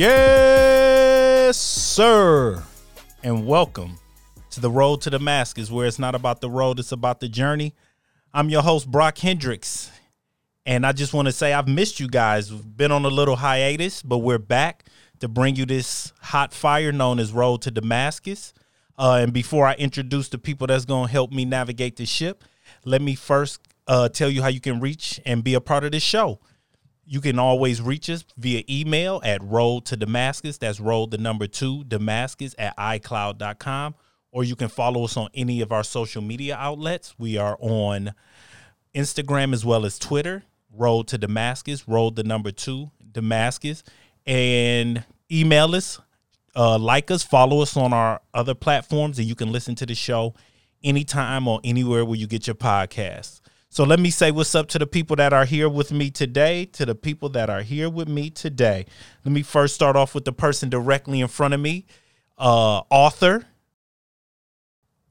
Yes, sir. And welcome to the road to Damascus, where it's not about the road, it's about the journey. I'm your host, Brock Hendricks. And I just want to say I've missed you guys. We've been on a little hiatus, but we're back to bring you this hot fire known as Road to Damascus. Uh, and before I introduce the people that's going to help me navigate the ship, let me first uh, tell you how you can reach and be a part of this show. You can always reach us via email at road to Damascus. That's road the number two Damascus at iCloud.com. Or you can follow us on any of our social media outlets. We are on Instagram as well as Twitter, road to Damascus, road the number two Damascus. And email us, uh, like us, follow us on our other platforms, and you can listen to the show anytime or anywhere where you get your podcasts. So let me say what's up to the people that are here with me today, to the people that are here with me today. Let me first start off with the person directly in front of me, uh, author,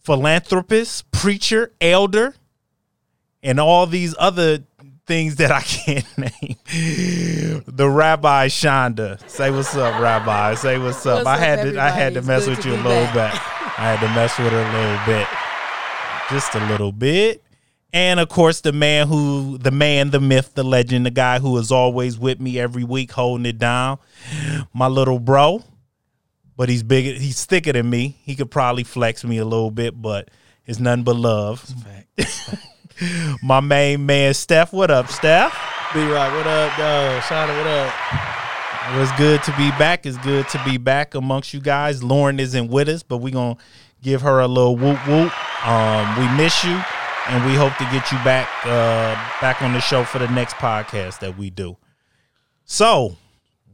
philanthropist, preacher, elder, and all these other things that I can't name. the Rabbi Shonda. Say what's up, Rabbi. Say what's up. What's I up, had to I had to mess with to you a little back. bit. I had to mess with her a little bit. Just a little bit. And of course, the man who, the man, the myth, the legend, the guy who is always with me every week, holding it down, my little bro. But he's bigger, he's thicker than me. He could probably flex me a little bit, but it's nothing but love. my main man, Steph. What up, Steph? B Rock, what up, dog? Shana, what up? It was good to be back. It's good to be back amongst you guys. Lauren isn't with us, but we're gonna give her a little whoop whoop. Um, we miss you, and we hope to get you back uh, back on the show for the next podcast that we do. So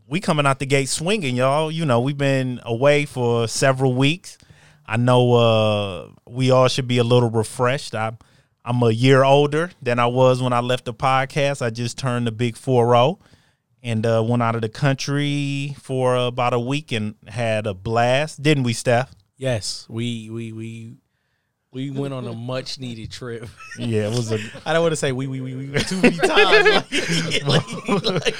we coming out the gate swinging, y'all. You know we've been away for several weeks. I know uh, we all should be a little refreshed. I'm I'm a year older than I was when I left the podcast. I just turned the big four zero and uh, went out of the country for about a week and had a blast, didn't we, Steph? Yes, we we we we went on a much needed trip. Yeah, it was a. I don't want to say we we we we too many times. Like, like- like-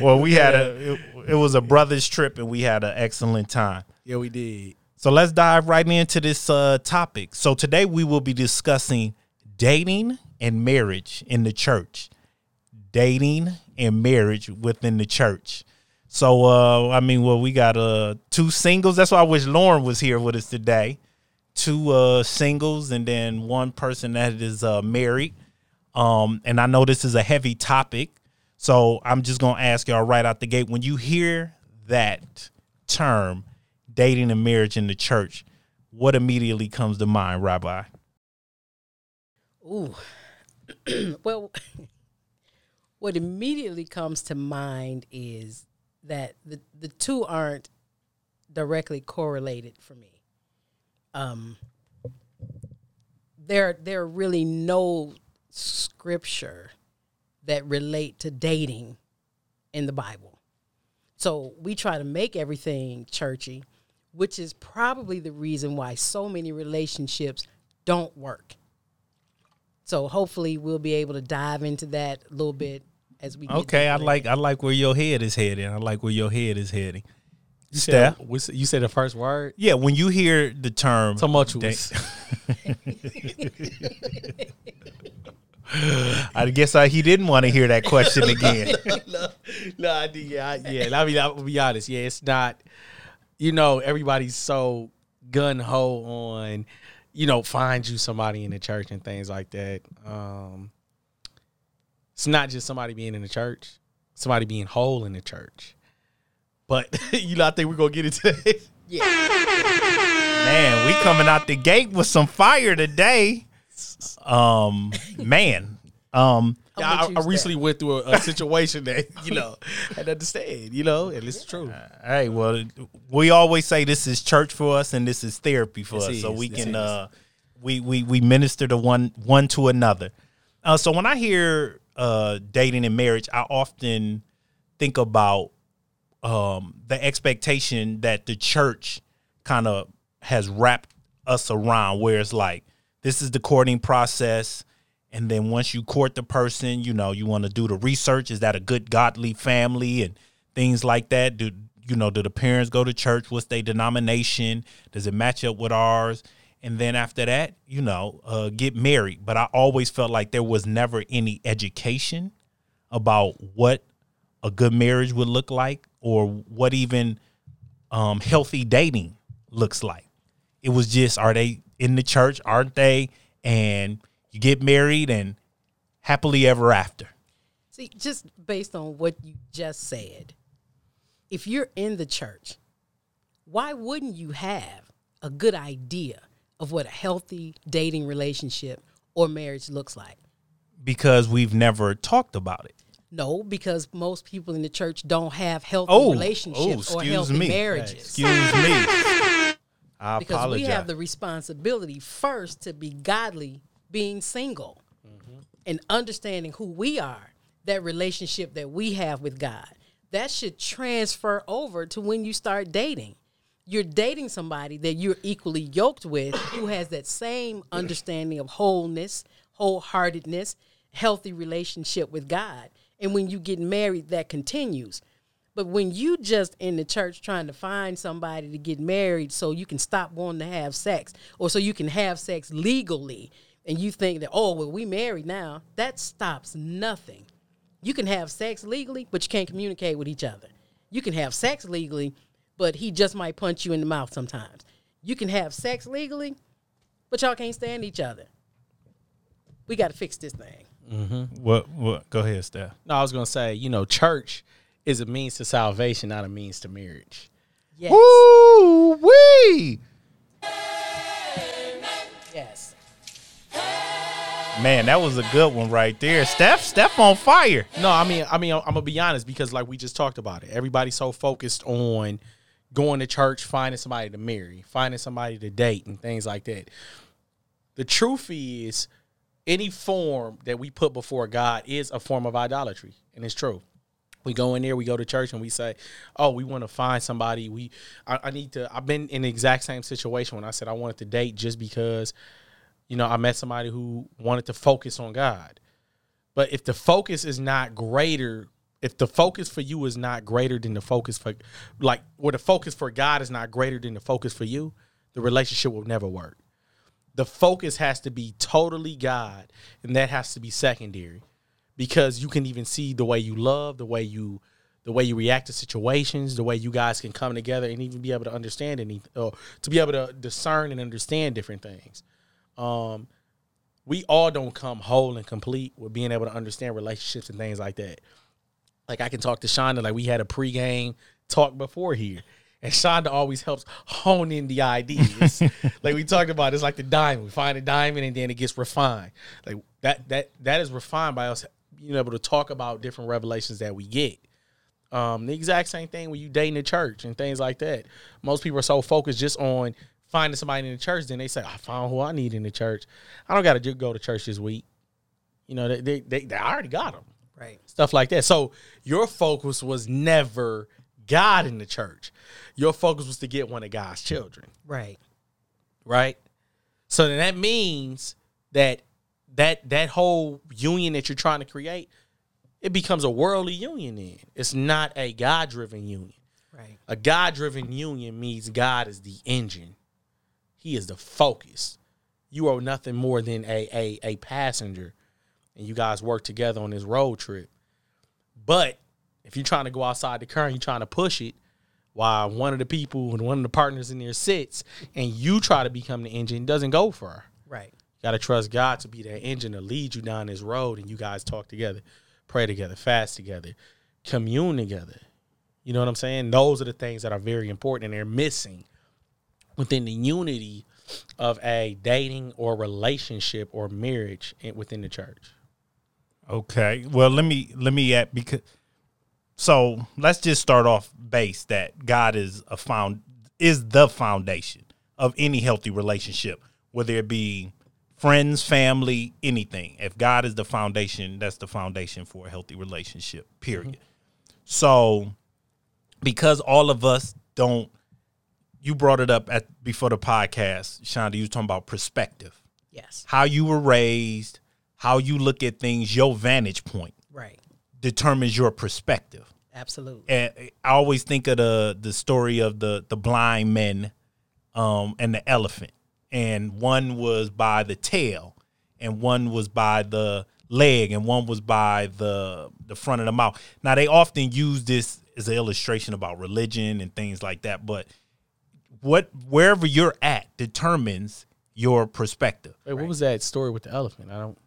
well, we had a. It, it was a brothers trip, and we had an excellent time. yeah, we did. So let's dive right into this uh, topic. So today we will be discussing dating and marriage in the church. Dating and marriage within the church. So uh, I mean, well, we got uh two singles. That's why I wish Lauren was here with us today. Two uh singles and then one person that is uh married. Um, and I know this is a heavy topic, so I'm just gonna ask y'all right out the gate. When you hear that term, dating and marriage in the church, what immediately comes to mind, Rabbi? Ooh. well, what immediately comes to mind is that the, the two aren't directly correlated for me. Um, there, there are really no scripture that relate to dating in the Bible. So we try to make everything churchy, which is probably the reason why so many relationships don't work. So hopefully we'll be able to dive into that a little bit as we get Okay, I like I like where your head is heading. I like where your head is heading. You said, you said the first word. Yeah, when you hear the term Tumultuous. I guess I, he didn't want to hear that question again. no, no, I did. Yeah, I, yeah. I mean, I'll be honest. Yeah, it's not. You know, everybody's so gun ho on, you know, find you somebody in the church and things like that. Um, it's not just somebody being in the church, somebody being whole in the church. But you know, I think we're gonna get into that. Man, we coming out the gate with some fire today. Um, man. Um, I'm I, with you, I Steph. recently went through a, a situation that you know had to understand. You know, and it's true. hey, well, we always say this is church for us and this is therapy for This us, so we can is. uh, we we we minister to one one to another. Uh, so when I hear uh, dating and marriage, I often think about um, the expectation that the church kind of has wrapped us around, where it's like this is the courting process. And then once you court the person, you know, you want to do the research. Is that a good godly family and things like that? Do you know, do the parents go to church? What's their denomination? Does it match up with ours? And then after that, you know, uh, get married. But I always felt like there was never any education about what a good marriage would look like or what even um, healthy dating looks like. It was just, are they in the church? Aren't they? And you get married and happily ever after. See, just based on what you just said, if you're in the church, why wouldn't you have a good idea of what a healthy dating relationship or marriage looks like? Because we've never talked about it. No, because most people in the church don't have healthy Oh, oh relationships oh, or healthy me. marriages. Excuse me. I because apologize. we have the responsibility first to be godly being single mm-hmm. and understanding who we are that relationship that we have with god that should transfer over to when you start dating you're dating somebody that you're equally yoked with who has that same understanding of wholeness wholeheartedness healthy relationship with god and when you get married that continues. But when you just in the church trying to find somebody to get married so you can stop wanting to have sex or so you can have sex legally and you think that oh well we married now that stops nothing. You can have sex legally but you can't communicate with each other. You can have sex legally but he just might punch you in the mouth sometimes. You can have sex legally but y'all can't stand each other. We got to fix this thing Mm-hmm. what? What? Go ahead, Steph. No, I was gonna say, you know, church is a means to salvation, not a means to marriage. yes Woo wee! yes Man, that was a good one right there. Steph, Steph on fire. No, I mean, I mean, I'm gonna be honest because, like we just talked about it, everybody's so focused on going to church, finding somebody to marry, finding somebody to date, and things like that. The truth is, any form that we put before God is a form of idolatry, and it's true. We go in there, we go to church, and we say, "Oh, we want to find somebody. We, I, I need to." I've been in the exact same situation when I said I wanted to date just because, you know, I met somebody who wanted to focus on God. But if the focus is not greater, if the focus for you is not greater than the focus for, like, where the focus for God is not greater than the focus for you, the relationship will never work. The focus has to be totally God, and that has to be secondary, because you can even see the way you love, the way you, the way you react to situations, the way you guys can come together and even be able to understand anything, or to be able to discern and understand different things. Um, we all don't come whole and complete with being able to understand relationships and things like that. Like I can talk to Shonda, like we had a pregame talk before here. And Shonda always helps hone in the ideas. like we talked about, it's like the diamond. We find a diamond and then it gets refined. Like that that that is refined by us being able to talk about different revelations that we get. Um, the exact same thing when you dating the church and things like that. Most people are so focused just on finding somebody in the church, then they say, I found who I need in the church. I don't got to go to church this week. You know, they, they, they, they already got them. right Stuff like that. So your focus was never God in the church. Your focus was to get one of God's children right right? So then that means that that that whole union that you're trying to create, it becomes a worldly union. Then it's not a God driven union. right A God driven union means God is the engine. He is the focus. You are nothing more than a a a passenger, and you guys work together on this road trip. But if you're trying to go outside the current, you're trying to push it, while one of the people and one of the partners in there sits, and you try to become the engine, doesn't go far. right You got to trust God to be that engine to lead you down this road, and you guys talk together, pray together, fast together, commune together. You know what I'm saying? Those are the things that are very important, and they're missing within the unity of a dating or relationship or marriage in- within the church. Okay. Well, let me let me at because so let's just start off base that God is a found is the foundation of any healthy relationship, whether it be friends, family, anything. If God is the foundation, that's the foundation for a healthy relationship. Period. Mm-hmm. So because all of us don't you brought it up at before the podcast, Shonda, you talking about perspective yes how you were raised, how you look at things, your vantage point determines your perspective. Absolutely. And I always think of the the story of the the blind men um, and the elephant, and one was by the tail, and one was by the leg, and one was by the the front of the mouth. Now they often use this as an illustration about religion and things like that, but what wherever you're at determines your perspective. Wait, what was that story with the elephant? I don't.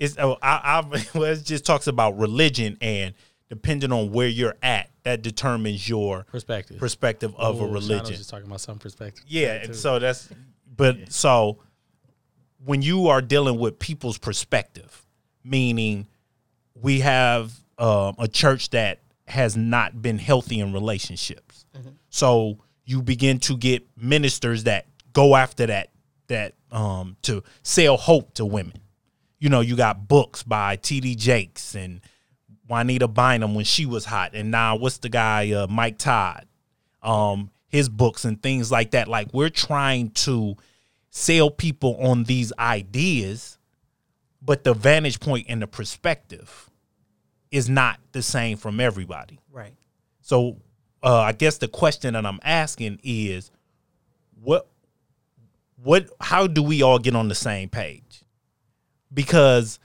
It's oh, I, I well, it just talks about religion and depending on where you're at, that determines your Perspective. perspective of Oh, a Shana was religion. just talking about some perspective. Yeah, and so that's but so when you are dealing with people's perspective, meaning we have um, a church that has not been healthy in relationships. So you begin to get ministers that go after that that um to sell hope to women. You know, you got books by T.D. Jakes and Juanita Bynum when she was hot, and now what's the guy uh, Mike Todd, um, his books and things like that. Like we're trying to sell people on these ideas, but the vantage point and the perspective is not the same from everybody. Right. So uh, I guess the question that I'm asking is, what, what, how do we all get on the same page? Because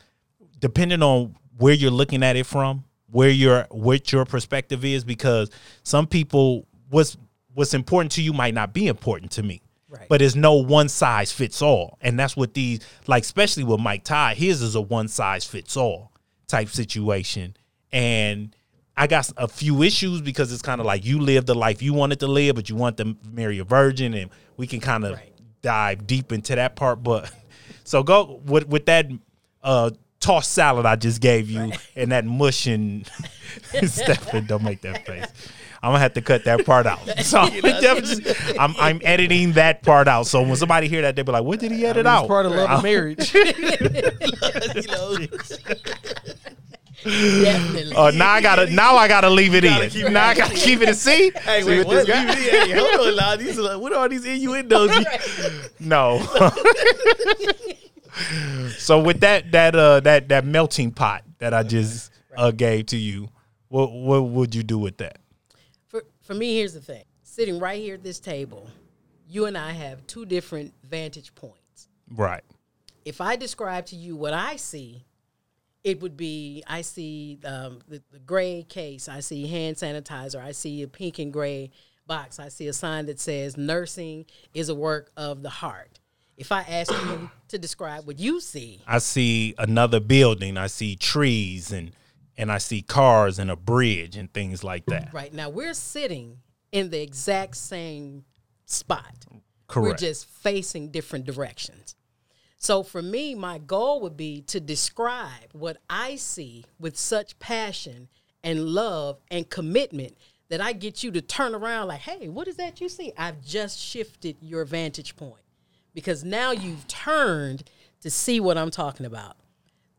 depending on where you're looking at it from, where your what your perspective is, because some people what's what's important to you might not be important to me. Right. But there's no one size fits all, and that's what these like, especially with Mike Todd, his is a one size fits all type situation, and I got a few issues because it's kind of like you live the life you wanted to live, but you want to marry a virgin, and we can kind of Right. dive deep into that part. But so go with with that uh tossed salad I just gave you and that mush and Stephen, don't make that face. I'm gonna have to cut that part out. So I'm, I'm editing that part out. So when somebody hear that, they'll be like, "What did he edit It's out?" part of love and marriage. you. Definitely. Uh, now I gotta now I gotta leave it in. Now I gotta keep it in. See, Hey, See wait, what this what? guy- Hey, hold on, now. These are, what are these innuendos? No. so with that that uh that that melting pot that I just uh, gave to you, what what would you do with that? For for me, here's the thing: sitting right here at this table, you and I have two different vantage points. Right. If I describe to you what I see, it would be I see um, the, the gray case, I see hand sanitizer, I see a pink and gray box, I see a sign that says nursing is a work of the heart. If I ask you to describe what you see, I see another building. I see trees and and I see cars and a bridge and things like that. right now we're sitting in the exact same spot. Correct. We're just facing different directions. So for me, my goal would be to describe what I see with such passion and love and commitment that I get you to turn around like, hey, what is that you see? I've just shifted your vantage point because now you've turned to see what I'm talking about.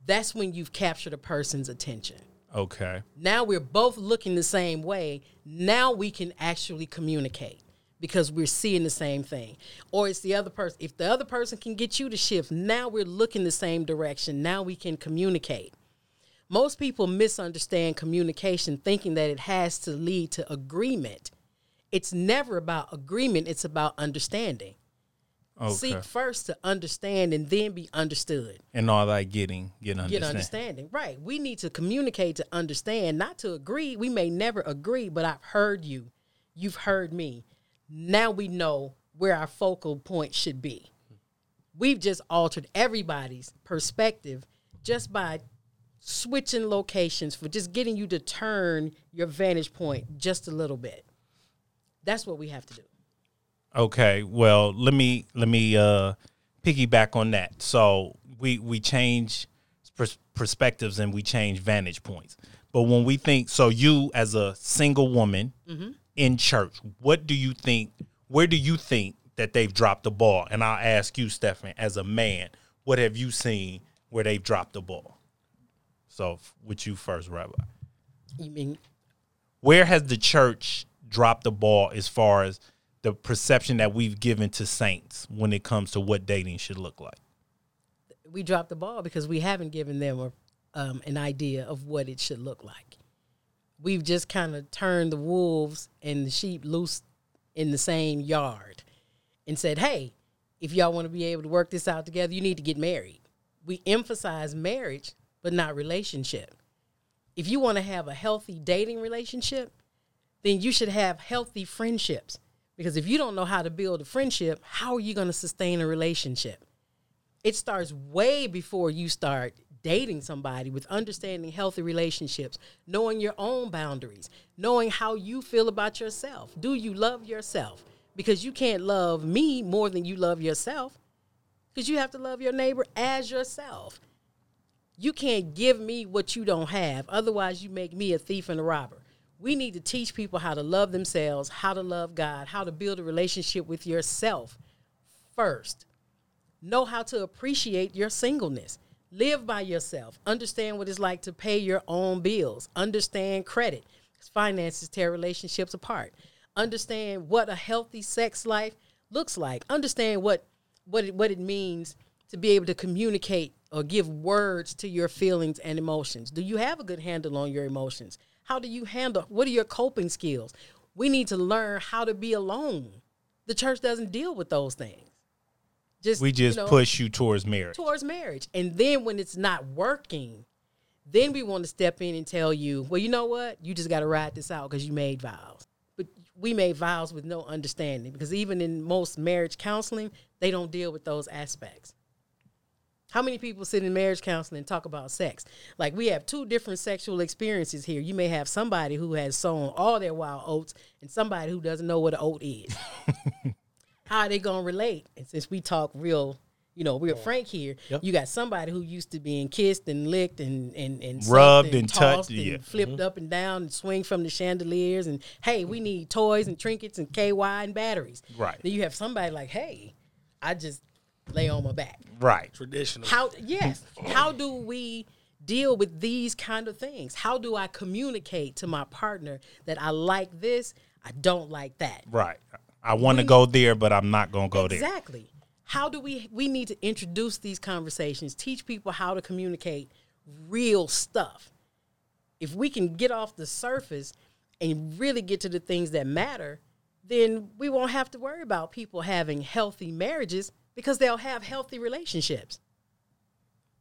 That's when you've captured a person's attention. okay. Now we're both looking the same way. Now we can actually communicate because we're seeing the same thing. Or it's the other person. If the other person can get you to shift, now we're looking the same direction. Now we can communicate. Most people misunderstand communication thinking that it has to lead to agreement. It's never about agreement, it's about understanding. Okay. Seek first to understand and then be understood and all that getting get understand. get understanding. Right. We need to communicate to understand, not to agree. We may never agree, but I've heard you. You've heard me. Now we know where our focal point should be. We've just altered everybody's perspective just by switching locations for just getting you to turn your vantage point just a little bit. That's what we have to do. Okay, well, let me let me uh piggyback on that. So we we change pers- perspectives and we change vantage points. But when we think, so you as a single woman in church, what do you think? Where do you think that they've dropped the ball? And I'll ask you, Stephan, as a man, what have you seen where they've dropped the ball? So with you first, Rabbi You mean where has the church dropped the ball as far as the perception that we've given to saints when it comes to what dating should look like? we dropped the ball because we haven't given them a, um, an idea of what it should look like. We've just kind of turned the wolves and the sheep loose in the same yard and said, hey, if y'all want to be able to work this out together, you need to get married. We emphasize marriage, but not relationship. If you want to have a healthy dating relationship, then you should have healthy friendships. Because if you don't know how to build a friendship, how are you going to sustain a relationship? It starts way before you start dating somebody with understanding healthy relationships, knowing your own boundaries, knowing how you feel about yourself. Do you love yourself? Because you can't love me more than you love yourself. Because you have to love your neighbor as yourself. You can't give me what you don't have. Otherwise, you make me a thief and a robber. We need to teach people how to love themselves, how to love God, how to build a relationship with yourself first. Know how to appreciate your singleness. Live by yourself. Understand what it's like to pay your own bills. Understand credit. Finances tear relationships apart. Understand what a healthy sex life looks like. Understand what what it, what it means to be able to communicate or give words to your feelings and emotions. Do you have a good handle on your emotions? How do you handle what are your coping skills? We need to learn how to be alone. The church doesn't deal with those things. Just we just you know, push you towards marriage. Towards marriage. And then when it's not working, then we want to step in and tell you, well, you know what? You just got to ride this out because you made vows. But we made vows with no understanding because even in most marriage counseling, they don't deal with those aspects. How many people sit in marriage counseling and talk about sex? Like we have two different sexual experiences here. You may have somebody who has sown all their wild oats and somebody who doesn't know what an oat is. how are they gonna relate? And since we talk real, you know, real frank here, yep. you got somebody who used to being kissed and licked and and, and rubbed and, and touched and yeah. flipped mm-hmm. up and down and swing from the chandeliers and hey, we need toys and trinkets and KY and batteries. Right. Then you have somebody like, hey, I just lay on my back. Right. Traditional. How yes. How do we deal with these kind of things? How do I communicate to my partner that I like this, I don't like that? Right. I want to go there, but I'm not going to go exactly. there. Exactly. How do we we need to introduce these conversations, teach people how to communicate real stuff. If we can get off the surface and really get to the things that matter, then we won't have to worry about people having healthy marriages because they'll have healthy relationships.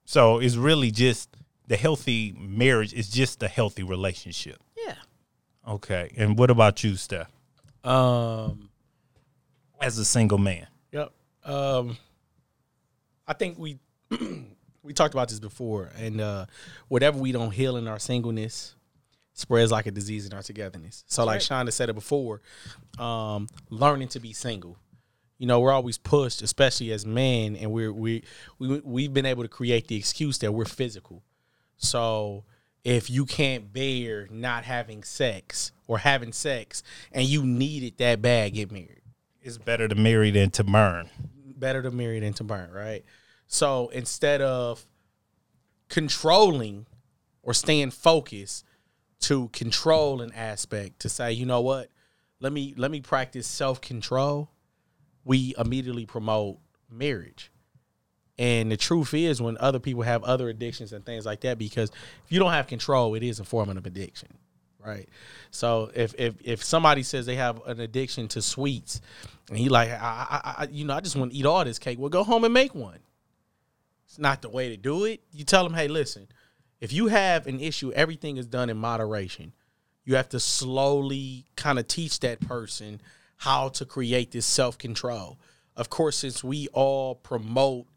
So it's really just the healthy marriage is just a healthy relationship. Yeah. Okay. And what about you, Steph? Um as a single man. Yep. Um, I think we we talked about this before, and uh, whatever we don't heal in our singleness spreads like a disease in our togetherness. So, That's like right. Shonda said it before, um, learning to be single. You know, we're always pushed, especially as men, and we're we we we've been able to create the excuse that we're physical. So if you can't bear not having sex or having sex and you need it that bad, get married. It's better to marry than to burn. Better to marry than to burn, right? So instead of controlling or staying focused to control an aspect to say, you know what, let me let me practice self control. We immediately promote marriage. And the truth is, when other people have other addictions and things like that, because if you don't have control, it is a form of addiction right? So if if if somebody says they have an addiction to sweets, and he like, I, I, I you know, I just want to eat all this cake. Well, go home and make one. It's not the way to do it. You tell them, hey, listen, if you have an issue, everything is done in moderation. You have to slowly kind of teach that person how to create this self control. Of course, since we all promote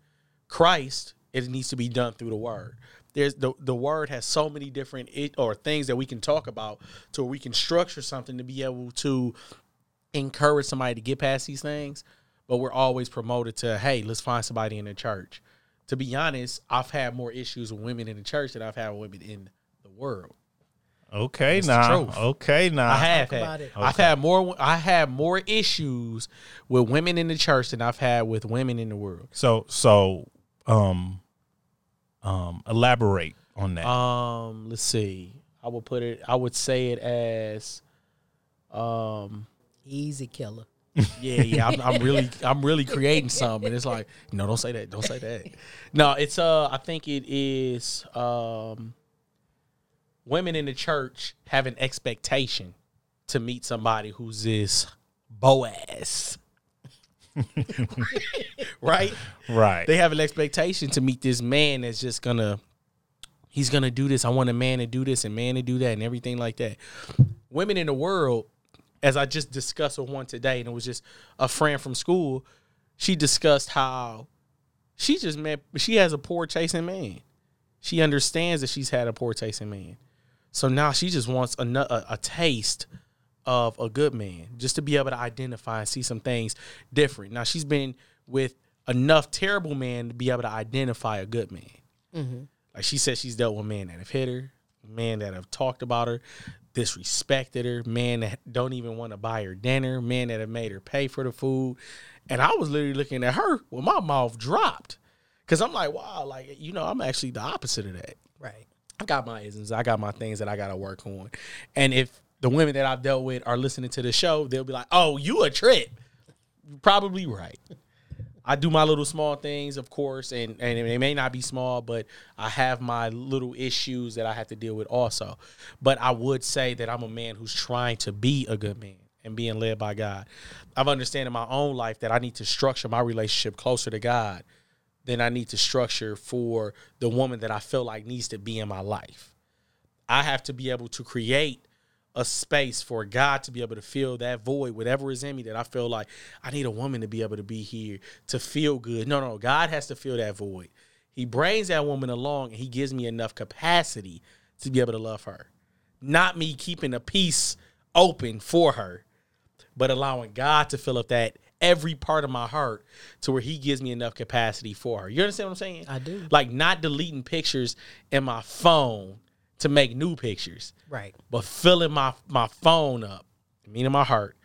Christ, it needs to be done through the word there's the the word has so many different it, or things that we can talk about to where we can structure something to be able to encourage somebody to get past these things but we're always promoted to hey let's find somebody in the church to be honest i've had more issues with women in the church than i've had with women in the world Okay, now. Nah. Okay, now. Nah. I have had. Okay. I've had more. I have more issues with women in the church than I've had with women in the world. So, so, um, um, elaborate on that. Um, let's see. I would put it. I would say it as, um, easy killer. Yeah, yeah. I'm, I'm really, I'm really creating something. It's like, no, don't say that. Don't say that. No, it's uh, I think it is um, women in the church have an expectation to meet somebody who's this Boaz. right? Right. They have an expectation to meet this man that's just gonna he's gonna do this. I want a man to do this and man to do that and everything like that. Women in the world, as I just discussed with one today, and it was just a friend from school, she discussed how she just met she has a poor chasing man. She understands that she's had a poor chasing man. So now she just wants a, a, a taste of a good man, just to be able to identify and see some things different. Now she's been with enough terrible men to be able to identify a good man. Mm-hmm. Like she said, she's dealt with men that have hit her, men that have talked about her, disrespected her, men that don't even want to buy her dinner, men that have made her pay for the food. And I was literally looking at her with my mouth dropped. Cause I'm like, wow, like, you know, I'm actually the opposite of that. Right. I got my isms. I got my things that I gotta work on. And if the women that I've dealt with are listening to the show, they'll be like, "Oh, you a trip?" Probably right. I do my little small things, of course, and and they may not be small, but I have my little issues that I have to deal with also. But I would say that I'm a man who's trying to be a good man and being led by God. I've understand in my own life that I need to structure my relationship closer to God than I need to structure for the woman that I feel like needs to be in my life. I have to be able to create a space for God to be able to fill that void, whatever is in me that I feel like I need a woman to be able to be here to feel good. No, no, God has to fill that void. He brings that woman along and he gives me enough capacity to be able to love her. Not me keeping a piece open for her, but allowing God to fill up that every part of my heart to where he gives me enough capacity for her. You understand what I'm saying? I do. Like not deleting pictures in my phone to make new pictures Right. but filling my my phone up, meaning my heart,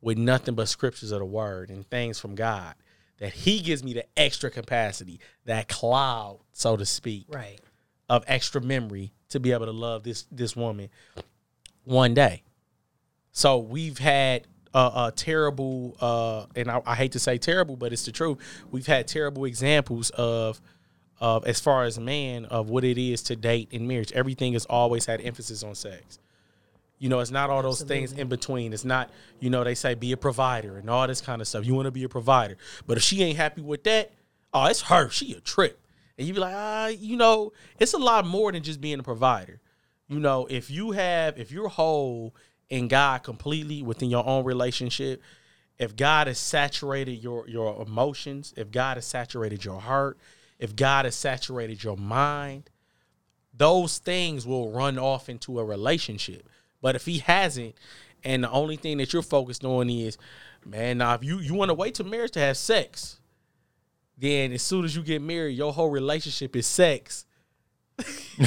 with nothing but scriptures of the word and things from God. That He gives me the extra capacity, that cloud, so to speak, Right. of extra memory to be able to love this this woman one day. So we've had a, a terrible, uh, and I, I hate to say terrible, but it's the truth. We've had terrible examples of, of as far as man of what it is to date in marriage. Everything has always had emphasis on sex. You know, it's not all those things in between. It's not, you know, they say be a provider and all this kind of stuff. You want to be a provider, but if she ain't happy with that, oh, it's her. She a trip, and you be like, ah, you know, it's a lot more than just being a provider. You know, if you have, if you're whole in God completely within your own relationship, if God has saturated your your emotions, if God has saturated your heart, if God has saturated your mind, those things will run off into a relationship. But if he hasn't, and the only thing that you're focused on is, man, now if you you want to wait till marriage to have sex, then as soon as you get married, your whole relationship is sex.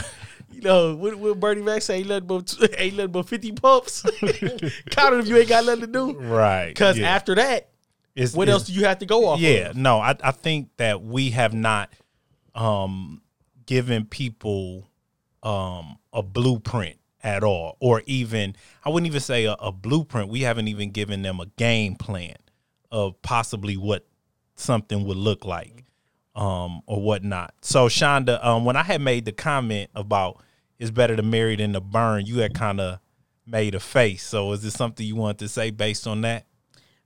you know, what, what Bernie Mac say? Ain't nothing but ain't nothing but fifty pumps. Count it if you ain't got nothing to do. Right. Because yeah. after that, It's- what it's- else do you have to go off? Yeah, of? no, I, I think that we have not um given people um a blueprint at all, or even I wouldn't even say a, a blueprint. We haven't even given them a game plan of possibly what something would look like, um, or whatnot. So Shonda, um, when I had made the comment about it's better to marry than to burn, you had kind of made a face. So is this something you wanted to say based on that?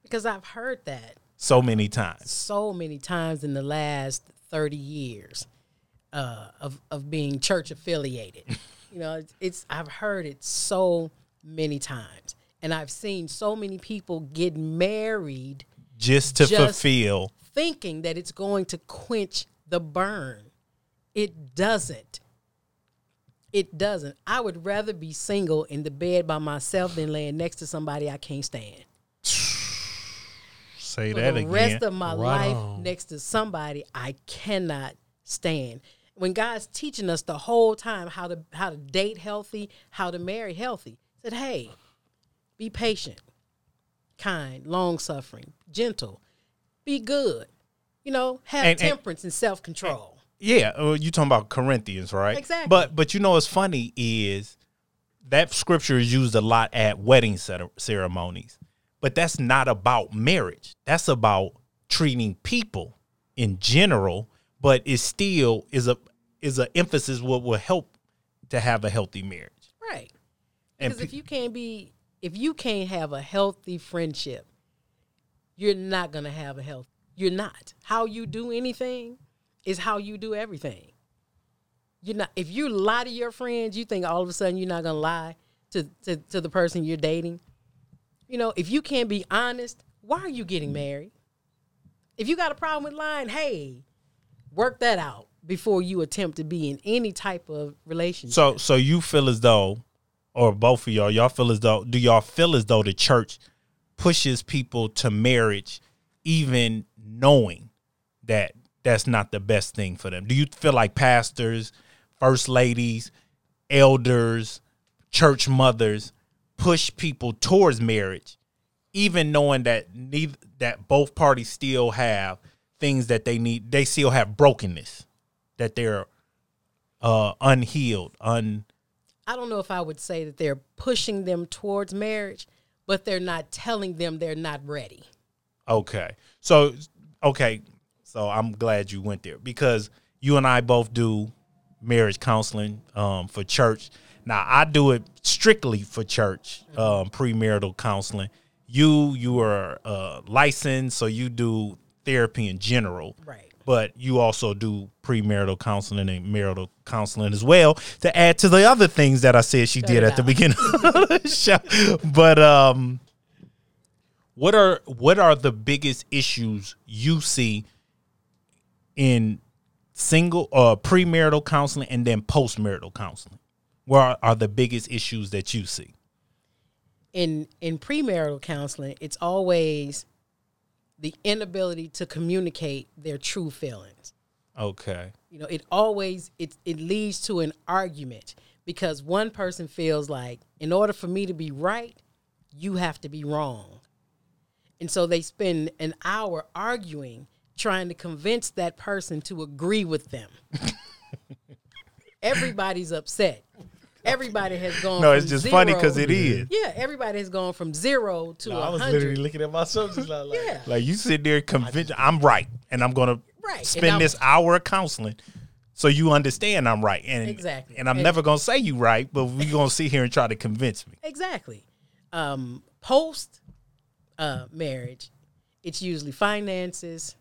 Because I've heard that So many times. so many times in the last 30 years uh, of, of being church affiliated. you know, it's, it's I've heard it so many times. And I've seen so many people get married just to Just- fulfill. thinking that it's going to quench the burn. It doesn't. It doesn't. I would rather be single in the bed by myself than laying next to somebody I can't stand. Say for that the again. rest of my Right life on. next to somebody I cannot stand. When God's teaching us the whole time how to how to date healthy, how to marry healthy, said, "Hey, be patient, kind, long suffering, gentle, be good. You know, have And- and- temperance and self control." yeah, uh, you talking about Corinthians, right? Exactly. But but you know what's funny is that scripture is used a lot at wedding ceremonies, but that's not about marriage. That's about treating people in general. But it still is a is a emphasis what will help to have a healthy marriage. And Because if you can't be, if you can't have a healthy friendship, you're not gonna have a health. You're not. How you do anything is how you do everything. You're not. If you lie to your friends, you think all of a sudden you're not gonna lie to to, to the person you're dating. You know, if you can't be honest, why are you getting married? If you got a problem with lying, hey, work that out before you attempt to be in any type of relationship. So so you feel as though, or both of y'all, y'all feel as though do y'all feel as though the church pushes people to marriage, even knowing that that's not the best thing for them? Do you feel like pastors, first ladies, elders, church mothers push people towards marriage, even knowing that neither that both parties still have things that they need, they still have brokenness, that they're uh unhealed, un I don't know if I would say that they're pushing them towards marriage, but they're not telling them they're not ready. Okay. So okay. So I'm glad you went there because you and I both do marriage counseling um, for church. Now I do it strictly for church, um, premarital counseling. You you are uh, licensed, so you do therapy in general. Right. But you also do premarital counseling and marital counseling as well to add to the other things that I said she did it at the beginning of the show. But um what are what are the biggest issues you see in single uh premarital counseling and then postmarital counseling? Where are, are the biggest issues that you see? In in premarital counseling, it's always the inability to communicate their true feelings. Okay. You know, it always it it leads to an argument because one person feels like in order for me to be right, you have to be wrong. And so they spend an hour arguing trying to convince that person to agree with them. Everybody's upset. Everybody has gone No, it's from just funny because it is. Yeah, everybody has gone from 0 to I was 100. literally looking at myself just like, like yeah. Like you sit there convinced I'm right and I'm gonna Right, spend I'm- this hour of counseling so you understand I'm right. And Exactly. And I'm And- never gonna say you right, but we're gonna sit here and try to convince me. Exactly. Um, post uh, marriage, it's usually finances.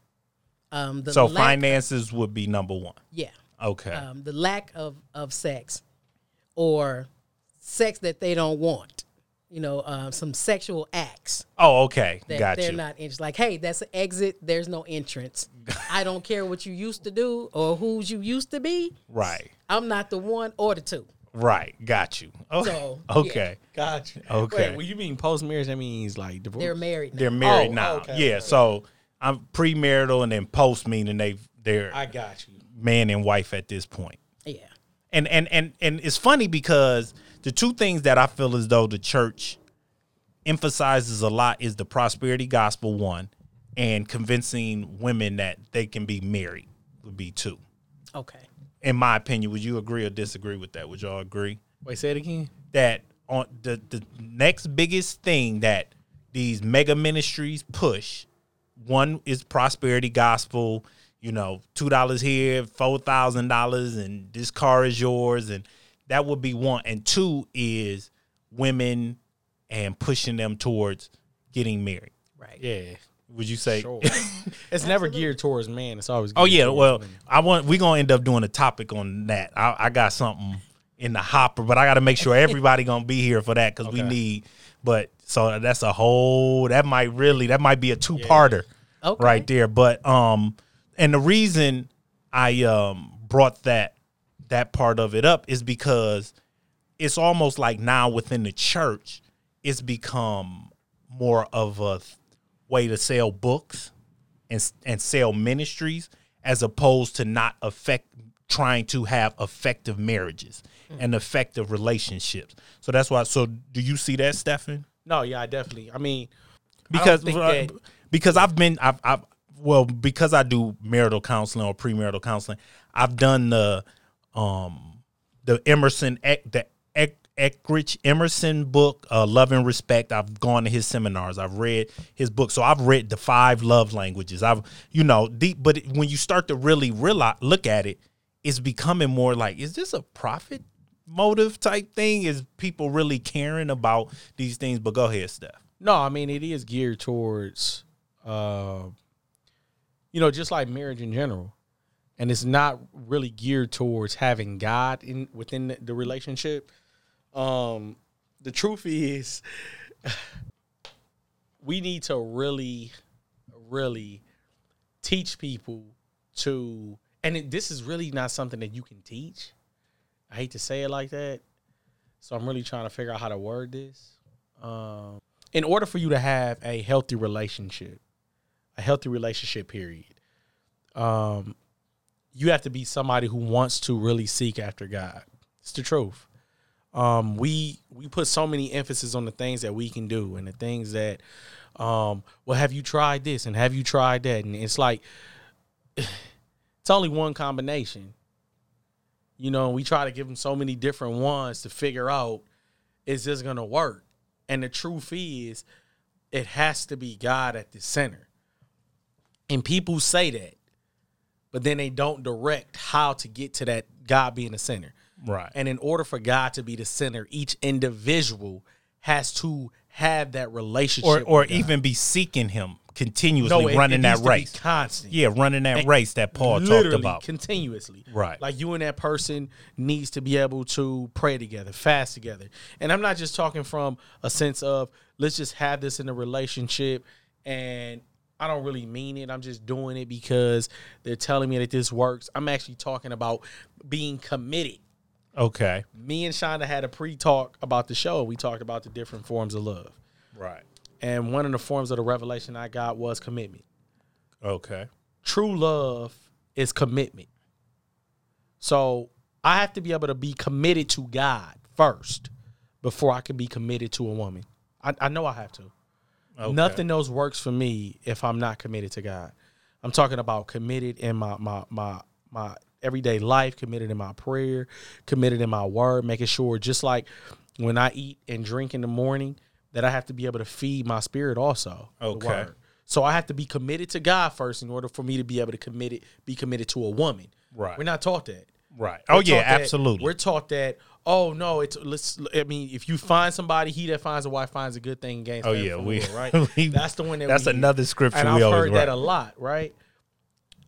Um, the So lack- finances would be number one. yeah, Okay. um, the lack of of sex, or sex that they don't want. You know, uh, some sexual acts oh, okay. that Got they're you. not interested. Like, hey, that's an exit. There's no entrance. I don't care what you used to do or whose you used to be. right. I'm not the one or the two. Right. Got you. Okay. So, okay. Gotcha. Okay. Wait, when you mean post marriage, that means like divorce. They're married. Now. They're married Oh, now. okay, yeah. okay. So I'm premarital and then post meaning they they're I got you. man and wife at this point. Yeah. and and and and it's funny because the two things that I feel as though the church emphasizes a lot is the prosperity gospel one and convincing women that they can be married would be two. Okay. In my opinion, would you agree or disagree with that? Would y'all agree Wait, say it again. that on the the next biggest thing that these mega ministries push one is prosperity gospel you know two dollars here four thousand dollars and this car is yours and that would be one and two is women and pushing them towards getting married Right. Yeah. would you say Sure. it's never geared towards man. It's always. oh yeah towards well women. i want we're gonna end up doing a topic on that i, I got something in the hopper but i gotta make sure everybody gonna be here for that because we need but so that's a whole that might really that might be a two-parter Okay. right there but um and the reason i um brought that that part of it up is because it's almost like now within the church it's become more of a way to sell books and and sell ministries as opposed to not affect trying to have effective marriages and effective relationships. So that's why so do you see that Stefan? No, yeah, I definitely. I mean, Because that- because I've been I've, I've well because I do marital counseling or premarital counseling, I've done the um the Emerson the Eck- Eggerichs Emerson book, uh, Love and Respect. I've gone to his seminars. I've read his book, so I've read the five love languages. I've you know deep, but when you start to really realize look at it, it's becoming more like is this a profit motive type thing? Is people really caring about these things? But go ahead, Steph. No, I mean it is geared towards, uh, you know, just like marriage in general, and it's not really geared towards having God in within the, the relationship. Um, the truth is, we need to really, really teach people to, and it, this is really not something that you can teach. I hate to say it like that, so I'm really trying to figure out how to word this. Um, in order for you to have a healthy relationship, a healthy relationship period, um, you have to be somebody who wants to really seek after God. It's the truth. Um, we we put so many emphasis on the things that we can do and the things that, um, well, have you tried this and have you tried that? And it's like it's only one combination. You know, we try to give them so many different ones to figure out is this gonna work? And the truth is, it has to be God at the center. And people say that, but then they don't direct how to get to that God being the center. Right. And in order for God to be the center, each individual has to have that relationship, or or even be seeking him continuously No, it- running it that needs to be race. constant. Yeah, running that And race that Paul talked about. continuously. Right. Like you and that person needs to be able to pray together, fast together. And I'm not just talking from a sense of let's just have this in a relationship and I don't really mean it. I'm just doing it because they're telling me that this works. I'm actually talking about being committed. Okay. Me and Shonda had a pre-talk about the show. We talked about the different forms of love. Right. And one of the forms of the revelation I got was commitment. Okay. true love is commitment. So I have to be able to be committed to God first before I can be committed to a woman. I, I know I have to. Okay. Nothing else works for me if I'm not committed to God. I'm talking about committed in my my my my everyday life, committed in my prayer, committed in my word, making sure just like when I eat and drink in the morning, that I have to be able to feed my spirit also. Okay. So I have to be committed to God first in order for me to be able to commit it, be committed to a woman. Right. We're not taught that. Right. We're Oh yeah, that- absolutely. We're taught that. Oh no, it's let's. I mean, if you find somebody, he that finds a wife finds a good thing. Gains Oh, yeah, we- right. we- that's the one that. that's another scripture and we I've heard that a lot, right?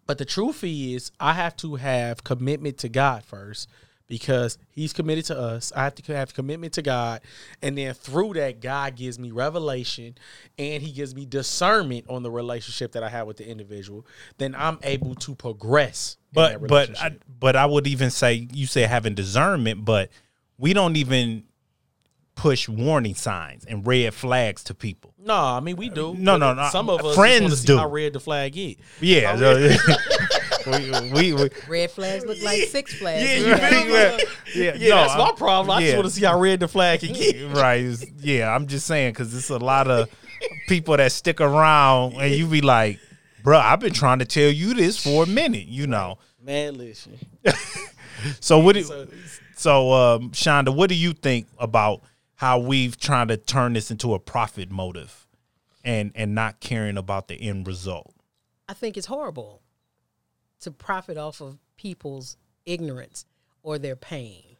But the truth is, I have to have commitment to God first because He's committed to us. I have to have commitment to God, and then through that, God gives me revelation, and He gives me discernment on the relationship that I have with the individual. Then I'm able to progress. but but I, but I would even say you say having discernment, but we don't even push warning signs and red flags to people. No, I mean we do. No, no, no. Some of us Friends do. How red the flag is. Yeah, we, we, we Red flags look like Six Flags. Yeah, You you gotta- yeah, Yeah, no, that's I'm- my problem. I yeah. just want to see how red the flag can get. right. Yeah, I'm just saying because it's a lot of people that stick around, and you be like, "Bro, I've been trying to tell you this for a minute," you know. Man, listen. So what? Do, So- so, um, Shonda, what do you think about how we've trying to turn this into a profit motive, and and not caring about the end result? I think it's horrible to profit off of people's ignorance or their pain.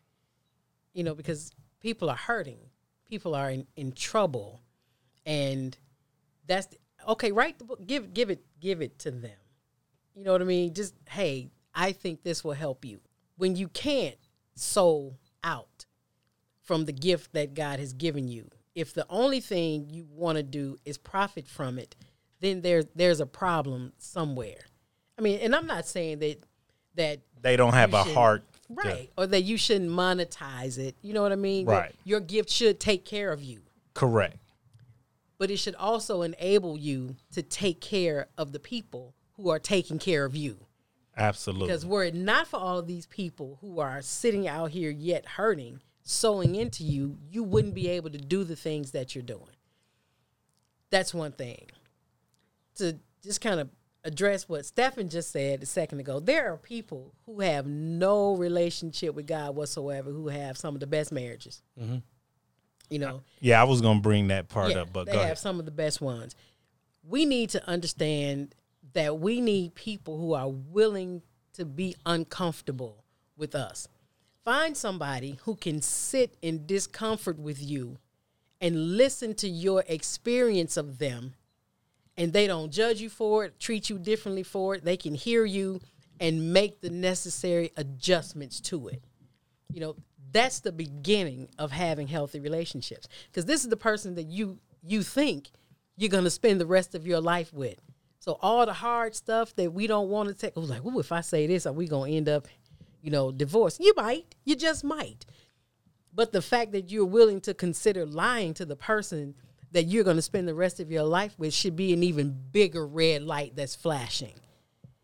You know, because people are hurting, people are in, in trouble, and that's okay. Write the book, give give it give it to them. You know what I mean? Just hey, I think this will help you when you can't sow out from the gift that God has given you. If the only thing you want to do is profit from it, then there there's a problem somewhere. I mean, and I'm not saying that that They don't have a heart, to- right or that you shouldn't monetize it. You know what I mean? That Right. Your gift should take care of you, correct. but it should also enable you to take care of the people who are taking care of you. Absolutely. Because were it not for all of these people who are sitting out here yet hurting, sowing into you, you wouldn't be able to do the things that you're doing. That's one thing. To just kind of address what Stephen just said a second ago, there are people who have no relationship with God whatsoever who have some of the best marriages. Mm-hmm. You know, Yeah, I was gonna bring that part yeah, up, but they go have ahead. some of the best ones. We need to understand that we need people who are willing to be uncomfortable with us. Find somebody who can sit in discomfort with you and listen to your experience of them and they don't judge you for it, treat you differently for it. They can hear you and make the necessary adjustments to it. You know, that's the beginning of having healthy relationships because this is the person that you you think you're going to spend the rest of your life with. So all the hard stuff that we don't want to take, I was like, "Oh, if I say this, are we going to end up, you know, divorced?" You might. You just might. But the fact that you're willing to consider lying to the person that you're going to spend the rest of your life with should be an even bigger red light that's flashing.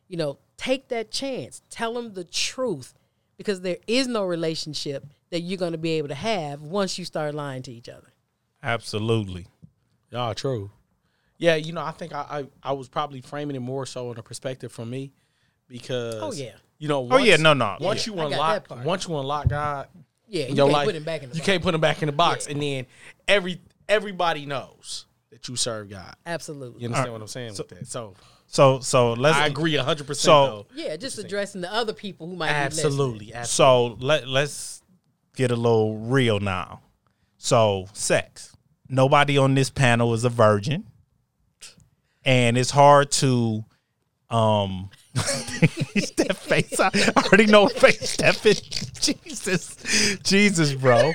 You know, take that chance. Tell them the truth because there is no relationship that you're going to be able to have once you start lying to each other. Absolutely. Y'all true. Yeah, you know, I think I, I, I was probably framing it more so in a perspective from me because Oh, yeah. you know, Oh yeah, no, no. once Yeah. you I got that unlock once you unlock God, Yeah, you your can't life, put him back in the you box. can't put him back in the box, Yeah. and then every everybody knows that you serve God. Absolutely. You understand what I'm saying So- with that? So So so let's I agree hundred percent. So- Yeah, just addressing the other people who might be absolutely, absolutely. So let let's get a little real now. So sex. Nobody on this panel is a virgin. And it's hard to um that face. I already know what face that fit. Jesus. Jesus, bro.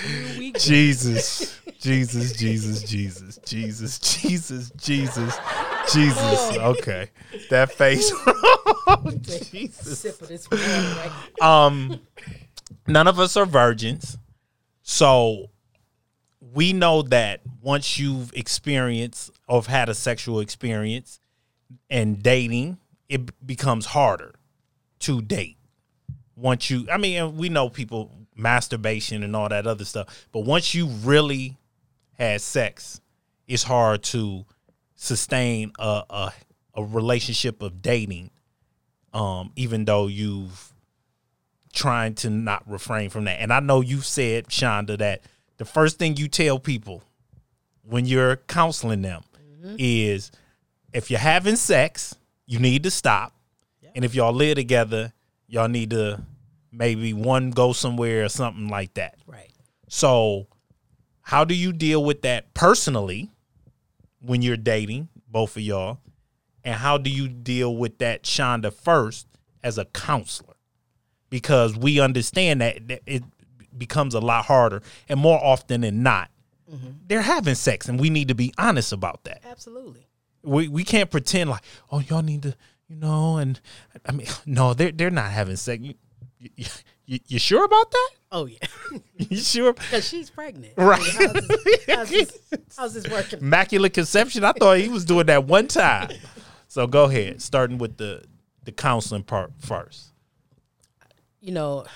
Jesus. Jesus, Jesus, Jesus, Jesus, Jesus, Jesus, Jesus. Okay. That face. Jesus. Sip of this water right um none of us are virgins so we know that once you've experienced or had a sexual experience and dating it becomes harder to date once you i mean we know people masturbation and all that other stuff but once you really had sex it's hard to sustain a a, a relationship of dating um even though you've trying to not refrain from that. And I know you said, Shonda, that the first thing you tell people when you're counseling them is if you're having sex, you need to stop. And if y'all live together, y'all need to maybe one go somewhere or something like that. right. So, how do you deal with that personally when you're dating, both of y'all? And how do you deal with that, Shonda, first as a counselor? Because we understand that it becomes a lot harder, and more often than not, mm-hmm. they're having sex, and we need to be honest about that. Absolutely. We we can't pretend like, oh, y'all need to, you know, and I mean, no, they're they're not having sex. You, you, you, you sure about that? Oh yeah, You sure? because she's pregnant. Right. How's this, how's, this, how's this working? Immaculate conception. I thought he was doing that one time. So go ahead, starting with the the counseling part first. You know,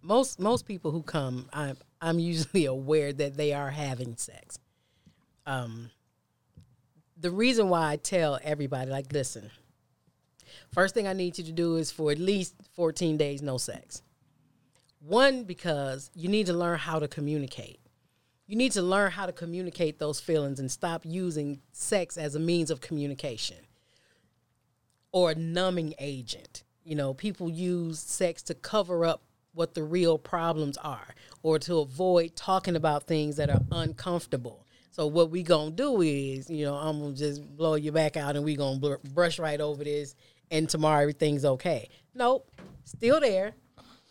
most most people who come, I'm I'm usually aware that they are having sex. Um, the reason why I tell everybody, like, listen, first thing I need you to do is for at least 14 days, no sex. One, because you need to learn how to communicate. You need to learn how to communicate those feelings and stop using sex as a means of communication or a numbing agent. You know, people use sex to cover up what the real problems are or to avoid talking about things that are uncomfortable. So what we to do is, you know, I'm to just blow your back out and we to br- brush right over this and tomorrow everything's okay. Nope. Still there.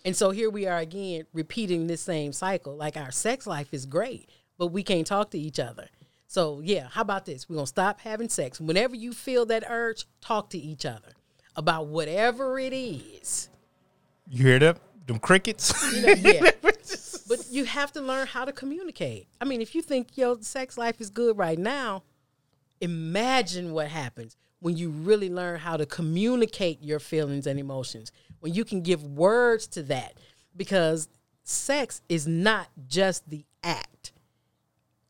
And so here we are again repeating this same cycle. Like our sex life is great, but we can't talk to each other. So yeah, how about this? We're gonna stop having sex. Whenever you feel that urge, talk to each other about whatever it is. You hear that? Them crickets. You know, yeah. but you have to learn how to communicate. I mean, if you think your sex life is good right now, imagine what happens when you really learn how to communicate your feelings and emotions. When you can give words to that, because sex is not just the act.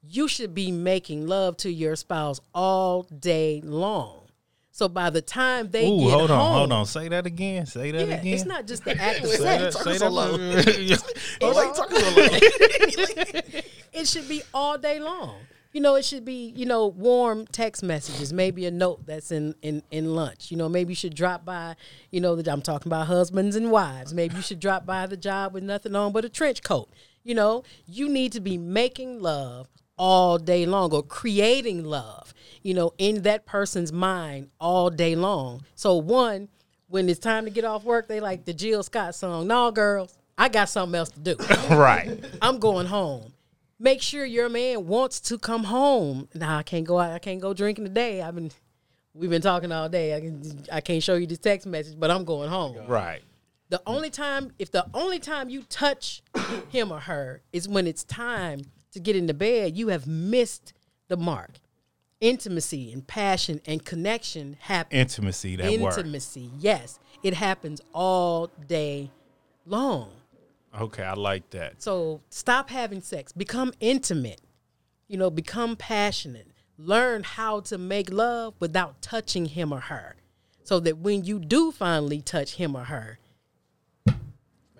You should be making love to your spouse all day long. So by the time they Ooh, get hold on, home, hold on. Say that again. Say that Yeah, again. it's not just the act of Say sex. that. Say that. Why you talking so low? it should be all day long. You know, it should be, you know, warm text messages, maybe a note that's in, in, in lunch. You know, maybe you should drop by, you know, that I'm talking about husbands and wives. Maybe you should drop by the job with nothing on but a trench coat. You know, you need to be making love all day long or creating love, you know, in that person's mind all day long. So one, when it's time to get off work, they like the Jill Scott song, No girls, I got something else to do. right. I'm going home. Make sure your man wants to come home. Now I can't go out. I can't go drinking today. I've been, we've been talking all day. I can, I can't show you this text message, but I'm going home. Right. The only time, if the only time you touch him or her is when it's time to get into bed, you have missed the mark. Intimacy and passion and connection happen. Intimacy, that word. Intimacy, yes, it happens all day long. Okay, I like that. So stop having sex. Become intimate. You know, become passionate. Learn how to make love without touching him or her. So that when you do finally touch him or her,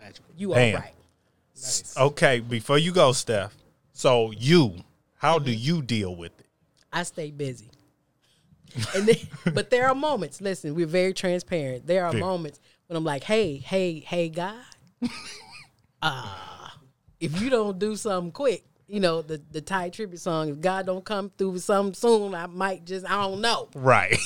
Magical. you are Damn. right. Okay, before you go, Steph. So you, how do you deal with it? I stay busy. And then, but there are moments. Listen, we're very transparent. There are Yeah. moments when I'm like, "Hey, hey, hey, guy, uh, if you don't do something quick, you know the the Tye Tribbett song. If God don't come through with something soon, I might just I don't know. Right.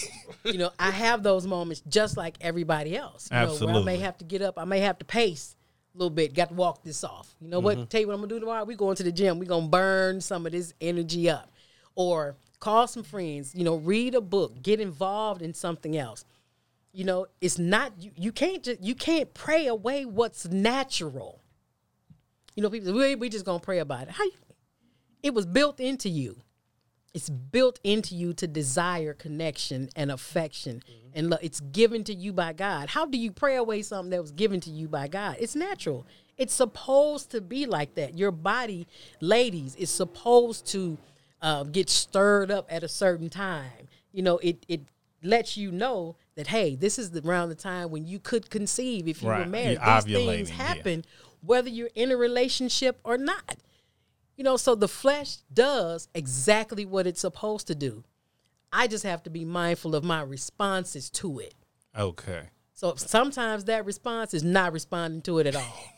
You know, I have those moments just like everybody else. You Know, where I may have to get up. I may have to pace a little bit. Got to walk this off. You know Mm-hmm. what? Tell you what I'm gonna do tomorrow. We going to the gym. We gonna burn some of this energy up, or call some friends. You know, read a book. Get involved in something else. You know, it's not you. You can't just you can't pray away what's natural. You know, people we we just gonna pray about it. How you, it was built into you. It's built into you to desire connection and affection. And lo- it's given to you by god. How do you pray away something that was given to you by god? It's natural. It's supposed to be like that. Your body ladies is supposed to uh, get stirred up at a certain time. You know it it lets you know that hey this is the around the time when you could conceive if you were married. You're these things ovulating, yeah. Whether you're in a relationship or not you know, so the flesh does exactly what it's supposed to do. I just have to be mindful of my responses to it. Okay. So sometimes that response is not responding to it at all.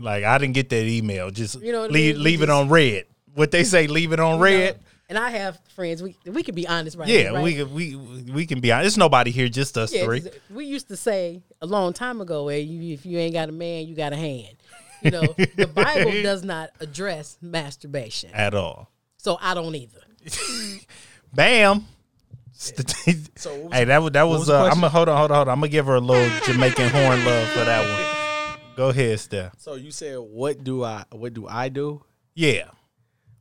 Like I didn't get that email. Just You know what I leave mean? Leave it on red. What they say, leave it on red. And I have friends. We we can be honest, right? Yeah, here, right? we can- we we can be honest. There's nobody here, just us Yeah, three. 'cause we used to say a long time ago, hey, you, if you ain't got a man, you got a hand. You know, the Bible does not address masturbation, At all. so I don't either. Bam. So was- hey, that was that was. was uh, I'm gonna hold on, hold on, hold on. I'm gonna give her a little Jamaican horn love for that one. Go ahead, Steph. So you said, what do I? What do I do Yeah,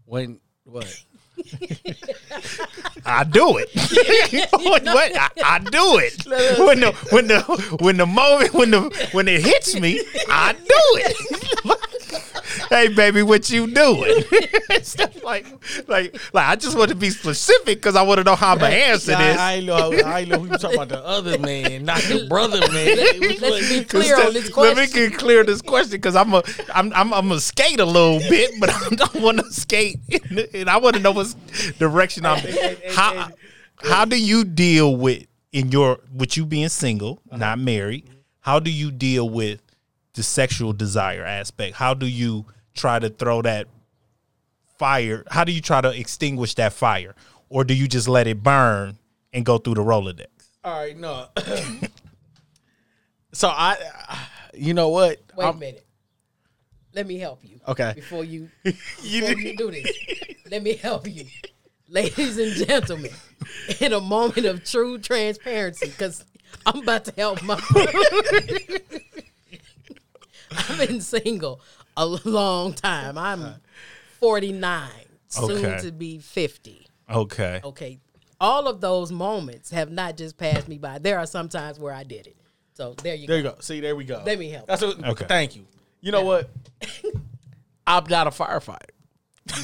when? What? I do it. what? I, I do it. When the when the when the moment when the when it hits me, I do it. hey, baby, what you doing? Stuff like like like I just want to be specific because I want to know how gonna answer Nah, this. I ain't know. I ain't know you talking about. The other man, not the brother man. Let's be clear on this Let me get clear this question because I'm a I'm I'm I'm a skate a little bit, but I don't want to skate, and I want to know what direction I'm. How how do you deal with in your with you being single, uh-huh. not married? How do you deal with the sexual desire aspect? How do you try to throw that fire? How do you try to extinguish that fire, or do you just let it burn and go through the Rolodex? All right, no. so I, you know what? Wait I'm- a minute. Let me help you. Okay. Before you before you do this, let me help you. Ladies and gentlemen, in a moment of true transparency, because I'm about to help my I've been single a long time. I'm 49, soon Okay. to be 50. Okay. Okay. All of those moments have not just passed me by. There are some times where I did it. So there you There go. you go. See, there we go. Let me help. That's what, Okay. Thank you. You know what? I'm not a firefighter.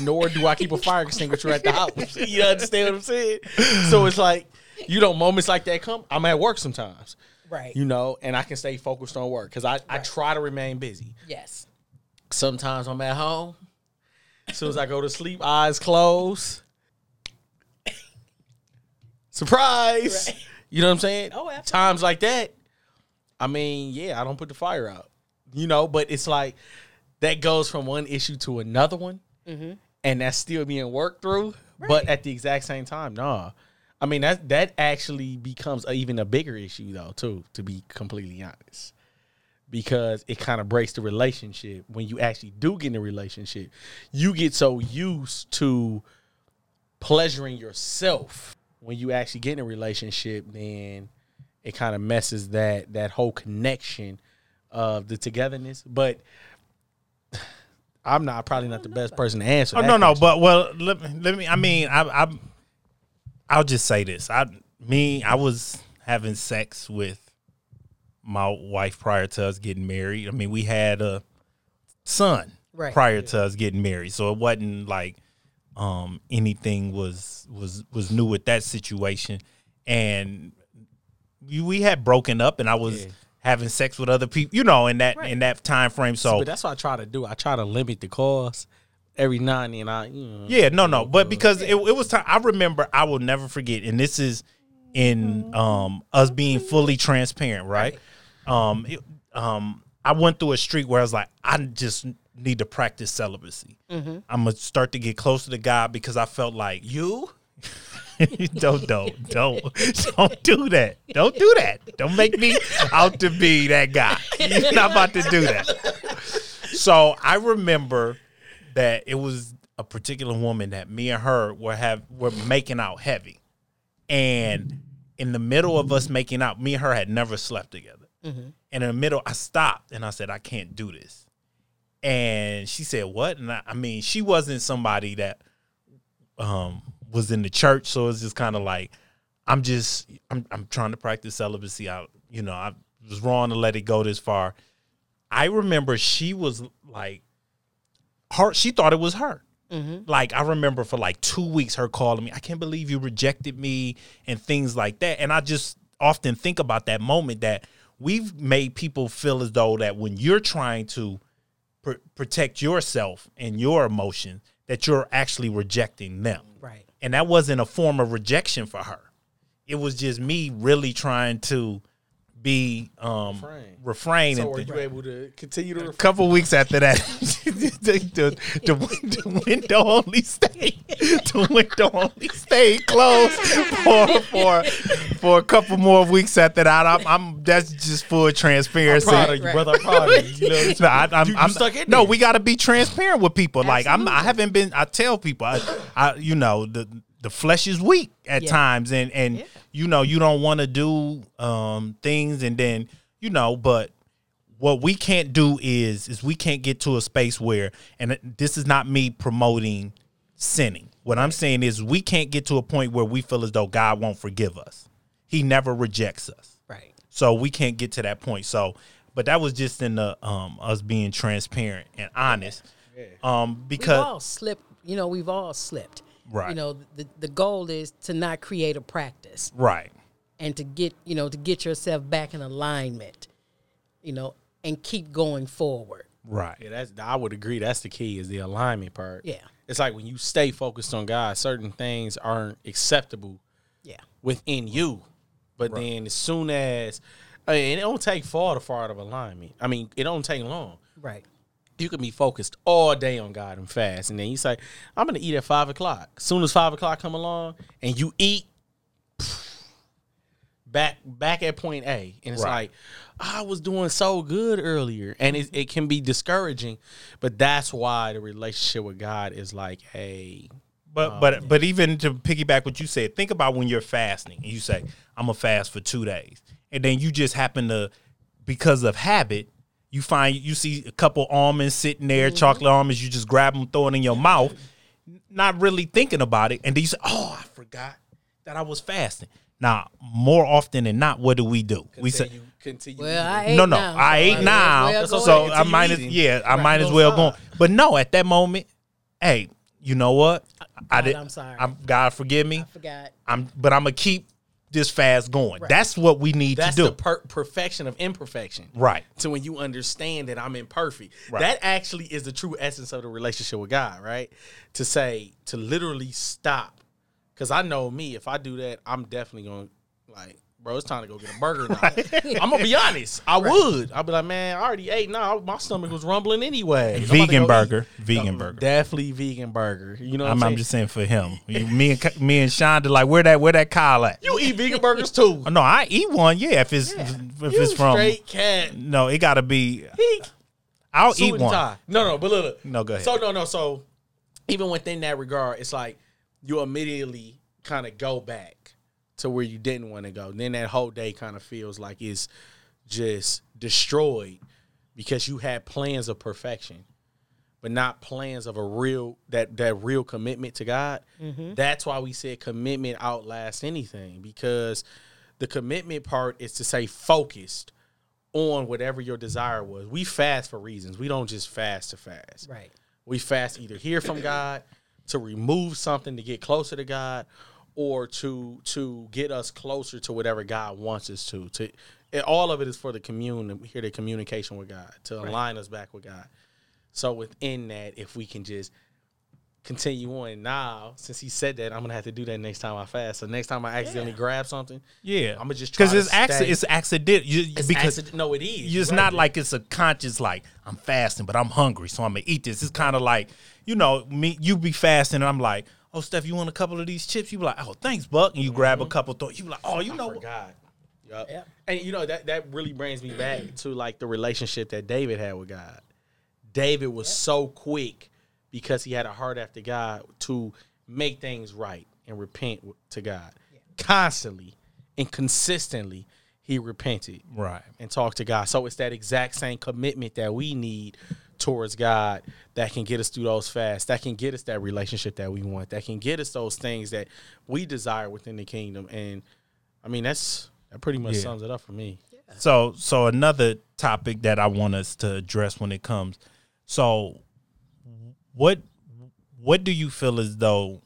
Nor do I keep a fire extinguisher at the house. You understand what I'm saying? So it's like, you know, moments like that come. I'm at work sometimes, Right. you know, and I can stay focused on work because I, I try to remain busy. yes. Sometimes I'm at home. As soon as I go to sleep, eyes closed. Surprise. Right. You know what I'm saying? Oh, absolutely. Times like that. I mean, yeah, I don't put the fire out. You know, but it's like that goes from one issue to another one, mm-hmm. and that's still being worked through. But at the exact same time, nah. I mean that that actually becomes a, even a bigger issue though, too. To be completely honest, because it kind of breaks the relationship when you actually do get in a relationship. You get so used to pleasuring yourself when you actually get in a relationship, then it kind of messes that that whole connection of the togetherness. But I'm not probably not the best person to answer. Oh that no, no, but well, let me, let me. I mean, I, I, I'll just say this. I, me, I was having sex with my wife prior to us getting married. I mean, we had a son Right. prior to us getting married, so it wasn't like um anything was was was new with that situation, and we, we had broken up, and I was. Yeah. Having sex with other people, you know, in that Right. in that time frame. So but that's what I try to do. I try to limit the calls every now and then. I you know, Yeah, no, no, but because it, it was time. I remember. I will never forget, and this is in um us being fully transparent, right? Um, it, um, I went through a streak where I was like, I just need to practice celibacy. I'm gonna start to get closer to God because I felt like you. don't don't don't don't do that. Don't do that. Don't make me out to be that guy. You're not about to do that. So I remember that it was a particular woman that me and her were have were making out heavy, and in the middle of us making out, me and her had never slept together. And in the middle, I stopped and I said, "I can't do this." And she said, "What?" And I, I mean, she wasn't somebody that um, was in the church, so it's just kind of like, I'm just, I'm, I'm trying to practice celibacy. I, you know, I was wrong to let it go this far. I remember she was like, her, she thought it was her. Mm-hmm. Like I remember for like two weeks her calling me, I can't believe you rejected me and things like that. And I just often think about that moment that we've made people feel as though that when you're trying to pr- protect yourself and your emotions, that you're actually rejecting them. Right. And that wasn't a form of rejection for her. It was just me really trying to be um Refrain. refrain So are you able to continue to a couple weeks after that, the, the, the, window only stayed. The window only stayed closed for for for a couple more weeks after that. I'm, I'm that's just full transparency. proud of you, brother. I'm proud of you. You know, No, I, I'm, You- you I'm stuck in no. there. We got to be transparent with people. Like I'm, I haven't been. I tell people, I, I you know, the the flesh is weak at Yeah. times, and and Yeah. you know, you don't want to do um things, and then you know, but what we can't do is is we can't get to a space where, and this is not me promoting sinning. What I'm saying is we can't get to a point where we feel as though God won't forgive us. He never rejects us. Right. So we can't get to that point. So, but that was just in the um us being transparent and honest. Um We've because all slipped. You know, we've all slipped. Right. You know, the the goal is to not create a practice right. and to get you know to get yourself back in alignment. You know, and keep going forward. Right. Yeah, that's I would agree. That's the key is the alignment part. Yeah. It's like when you stay focused on God, certain things aren't acceptable Yeah. within you. But then as soon as I mean, it don't take far to far out of alignment. I mean, it don't take long. Right. You can be focused all day on God and fast, and then you say, "I'm gonna eat at five o'clock." As soon as five o'clock come along, and you eat, back back at point A, and it's Right. like, I was doing so good earlier, and it, it can be discouraging, but that's why the relationship with God is like, hey, um, But but but even to piggyback what you said, think about when you're fasting and you say, I'm gonna fast for two days. And then you just happen to because of habit, you find you see a couple almonds sitting there, mm-hmm. chocolate almonds, you just grab them, throw it in your mouth, not really thinking about it, and then you say, "Oh, I forgot that I was fasting." Now, more often than not, what do we do? We say, continue, continue. Well, I ate "No, no, now, I so ate might now, well go so. I might as yeah, I might as well go." But no, at that moment, hey, you know what? I did. I'm sorry. I'm God forgive me. I forgot. I'm, but I'm gonna keep this fast going. Right. That's what we need that's to do. That's the per- perfection of imperfection. right. to when you understand that I'm imperfect. Right. That actually is the true essence of the relationship with God, right? To say, to literally stop Cause I know me, if I do that, I'm definitely gonna like, bro, it's time to go get a burger now. I'm gonna be honest. I would. I'd be like, man, I already ate. Now my stomach was rumbling anyway. I'm about to Vegan burger. eat. Vegan No, burger. Definitely vegan burger. You know what I'm, I'm. I'm just saying for him. me and me and Shonda like where that where that Kyle at? you eat vegan burgers too. No, I eat one. Yeah, if it's if You it's from straight cat. no, it got to be. He I'll eat one. tie. No, no, but look, look. No, go ahead. So no, no. So even within that regard, it's like you immediately kind of go back to where you didn't want to go. Then that whole day kind of feels like it's just destroyed because you had plans of perfection, but not plans of a real that that real commitment to God. Mm-hmm. That's why we said commitment outlasts anything because the commitment part is to say focused on whatever your desire was. We fast for reasons. We don't just fast to fast. Right. We fast either hear from God, to remove something to get closer to God, or to to get us closer to whatever God wants us to. To and all of it is for the commune, hear the communication with God, to align us back with God. So within that, if we can just continue on now, since he said that, I'm gonna have to do that next time I fast. So next time I accidentally grab something, Yeah, I'm gonna just try because it's accident. It's accident. You, it's because accident- no, it is. it's You're not like it's a conscious like I'm fasting, but I'm hungry, so I'm gonna eat this. It's kind of like you know me. You be fasting, and I'm like, oh, Steph, you want a couple of these chips? You be like, oh, thanks, Buck, and you grab a mm-hmm. couple. Th- you be like, oh, you know, I forgot. Yep. Yep. And you know that that really brings me back to like the relationship that David had with God. David was so quick because he had a heart after God to make things right and repent to God. Constantly and consistently he repented right? and talked to God. So it's that exact same commitment that we need towards God that can get us through those fasts, that can get us that relationship that we want, that can get us those things that we desire within the kingdom. And I mean, that's that pretty much Yeah. sums it up for me. So, so another topic that I want us to address when it comes. So, what what do you feel as though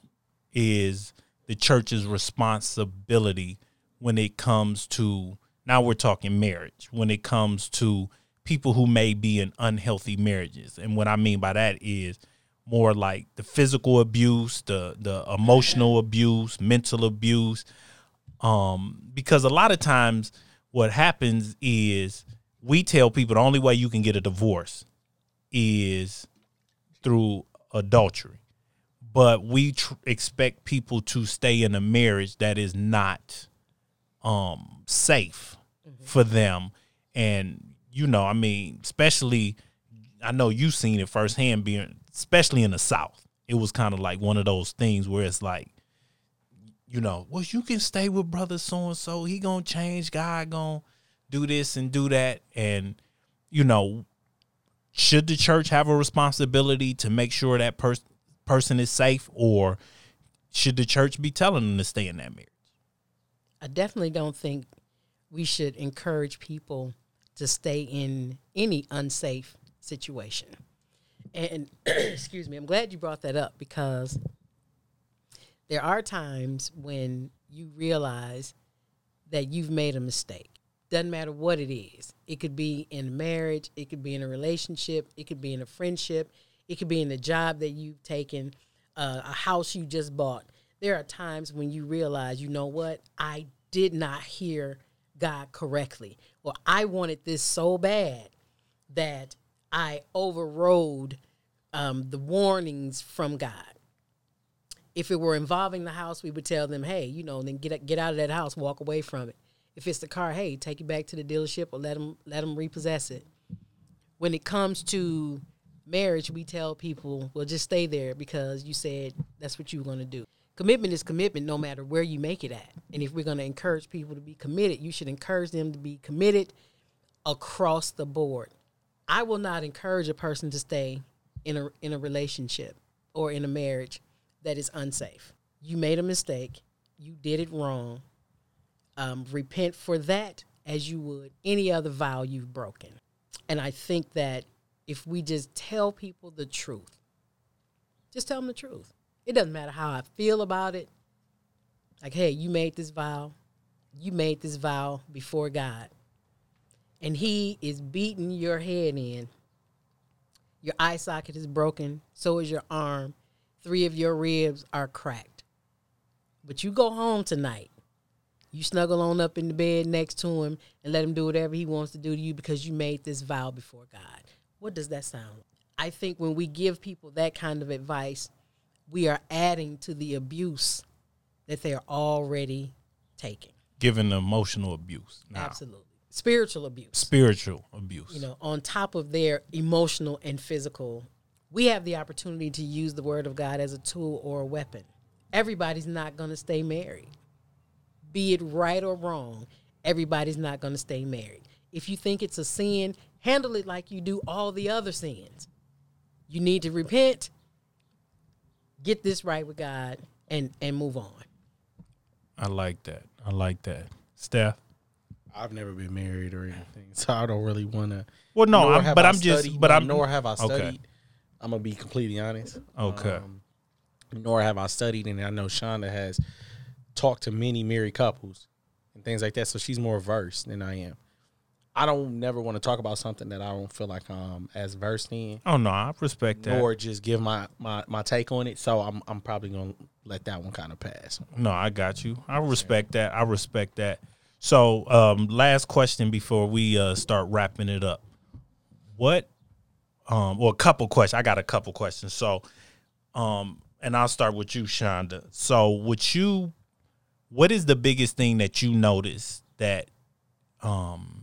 is the church's responsibility when it comes to now we're talking marriage when it comes to people who may be in unhealthy marriages. And what i mean by that is more like the physical abuse the the emotional abuse mental abuse. Um because a lot of times what happens is we tell people the only way you can get a divorce is through adultery. But we tr- expect people to stay in a marriage that is not um safe for them. And you know i mean especially i know you've seen it firsthand being especially in the south. It was kind of like one of those things where it's like you know well you can stay with brother so and so he gonna change. God gonna do this and do that. And you know should the church have a responsibility to make sure that person person is safe or should the church be telling them to stay in that marriage? I definitely don't think we should encourage people to stay in any unsafe situation. And excuse me, I'm glad you brought that up because there are times when you realize that you've made a mistake. Doesn't matter what it is. It could be in a marriage, it could be in a relationship, it could be in a friendship, it could be in the job that you've taken, uh, a house you just bought. There are times when you realize, you know what, I did not hear God correctly, or I wanted this so bad that I overrode um, the warnings from God. If it were involving the house, we would tell them, "Hey, you know, then get get out of that house, walk away from it." If it's the car, hey, take it back to the dealership or let them let them repossess it. When it comes to marriage, we tell people, "Well, just stay there because you said that's what you were going to do." Commitment is commitment, no matter where you make it at. And if we're going to encourage people to be committed, you should encourage them to be committed across the board. I will not encourage a person to stay in a in a relationship or in a marriage that is unsafe. You made a mistake. You did it wrong. Um, repent for that as you would any other vow you've broken. And I think that if we just tell people the truth, just tell them the truth. It doesn't matter how I feel about it. Like, hey, you made this vow. You made this vow before God and he is beating your head in. Your eye socket is broken, so is your arm. Three of your ribs are cracked. But you go home tonight. You snuggle on up in the bed next to him and let him do whatever he wants to do to you because you made this vow before God. What does that sound like? I think when we give people that kind of advice, we are adding to the abuse that they're already taking. Given emotional abuse. Now, Absolutely. Spiritual abuse. Spiritual abuse. you know, on top of their emotional and physical, we have the opportunity to use the word of God as a tool or a weapon. Everybody's not going to stay married. Be it right or wrong, everybody's not going to stay married. If you think it's a sin, handle it like you do all the other sins. You need to repent, get this right with God, and and move on. I like that. I like that. Steph. I've never been married or anything, so I don't really want to. Well, no, I'm, have but I I'm just, but I'm nor have I Okay. studied. I'm gonna be completely honest. Okay. Um, nor have I studied, and I know Shonda has talked to many married couples and things like that, so she's more versed than I am. I don't never want to talk about something that I don't feel like I'm as versed in, Oh no, I respect that. Or just give my, my my take on it. So I'm I'm probably gonna let that one kind of pass. No, I got you. I respect that. I respect that. So, um, last question before we uh, start wrapping it up. What, um, well, a couple questions. I got a couple questions. So, um, and I'll start with you, Shonda. So, would you, what is the biggest thing that you notice that, um,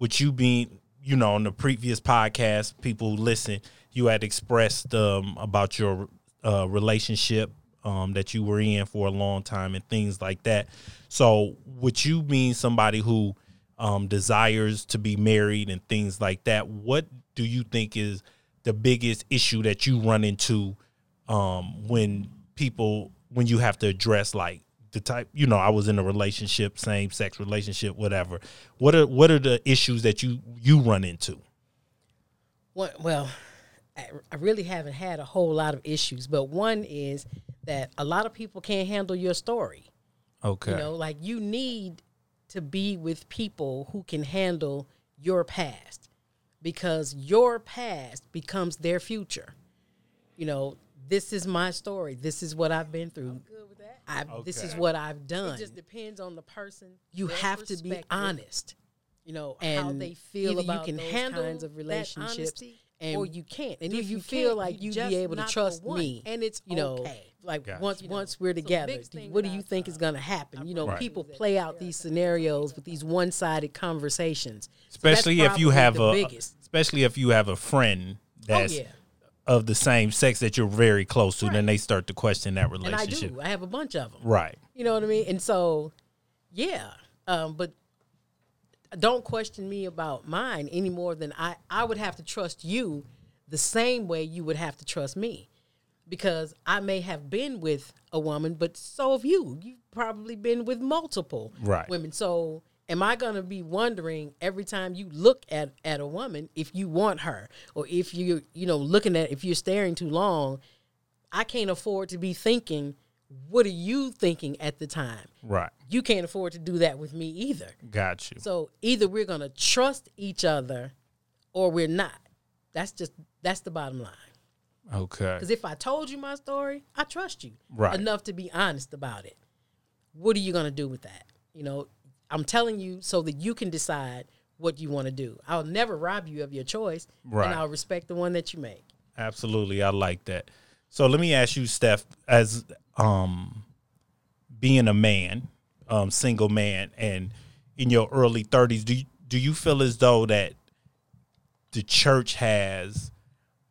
with you being, you know, on the previous podcast, people listen, you had expressed um, about your uh, relationship um, that you were in for a long time and things like that. So, would you mean somebody who um, desires to be married and things like that? What do you think is the biggest issue that you run into um, when people when you have to address like the type you know I was in a relationship, same sex relationship, whatever. What are what are the issues that you you run into? One, well, I, I really haven't had a whole lot of issues, but one is that a lot of people can't handle your story. Okay. You know, like you need to be with people who can handle your past because your past becomes their future. You know, this is my story. This is what I've been through. I, This is what I've done. It just depends on the person. You have to be honest. You know, and how they feel either about you can those handle kinds of relationships honesty, and or you can't. And if if you, you feel like you you'd be able to trust me, and it's you know, okay. like Gotcha. once You know, once we're together, biggest thing what do you think is going to happen? You know, Right. people play out these scenarios with these one-sided conversations, So especially if you have a biggest. especially if you have a friend oh, that's oh yeah, of the same sex that you're very close to, then they start to question that and I relationship. do. I have a bunch of them. Right. You know what I mean? And so, yeah. Um, but don't question me about mine any more than I, I would have to trust you the same way you would have to trust me. Because I may have been with a woman, but so have you. You've probably been with multiple Right. women. So am I gonna be wondering every time you look at, at a woman if you want her? Or if you you know, looking at if you're staring too long, I can't afford to be thinking, what are you thinking at the time? Right. You can't afford to do that with me either. Got you. So either we're going to trust each other or we're not. That's just that's the bottom line. Okay. Cuz if I told you my story, I trust you Right. enough to be honest about it. What are you going to do with that? You know, I'm telling you so that you can decide what you want to do. I'll never rob you of your choice Right. and I'll respect the one that you make. Absolutely. I like that. So let me ask you, Steph, as um being a man, um, single man and in your early thirties, do you do you feel as though that the church has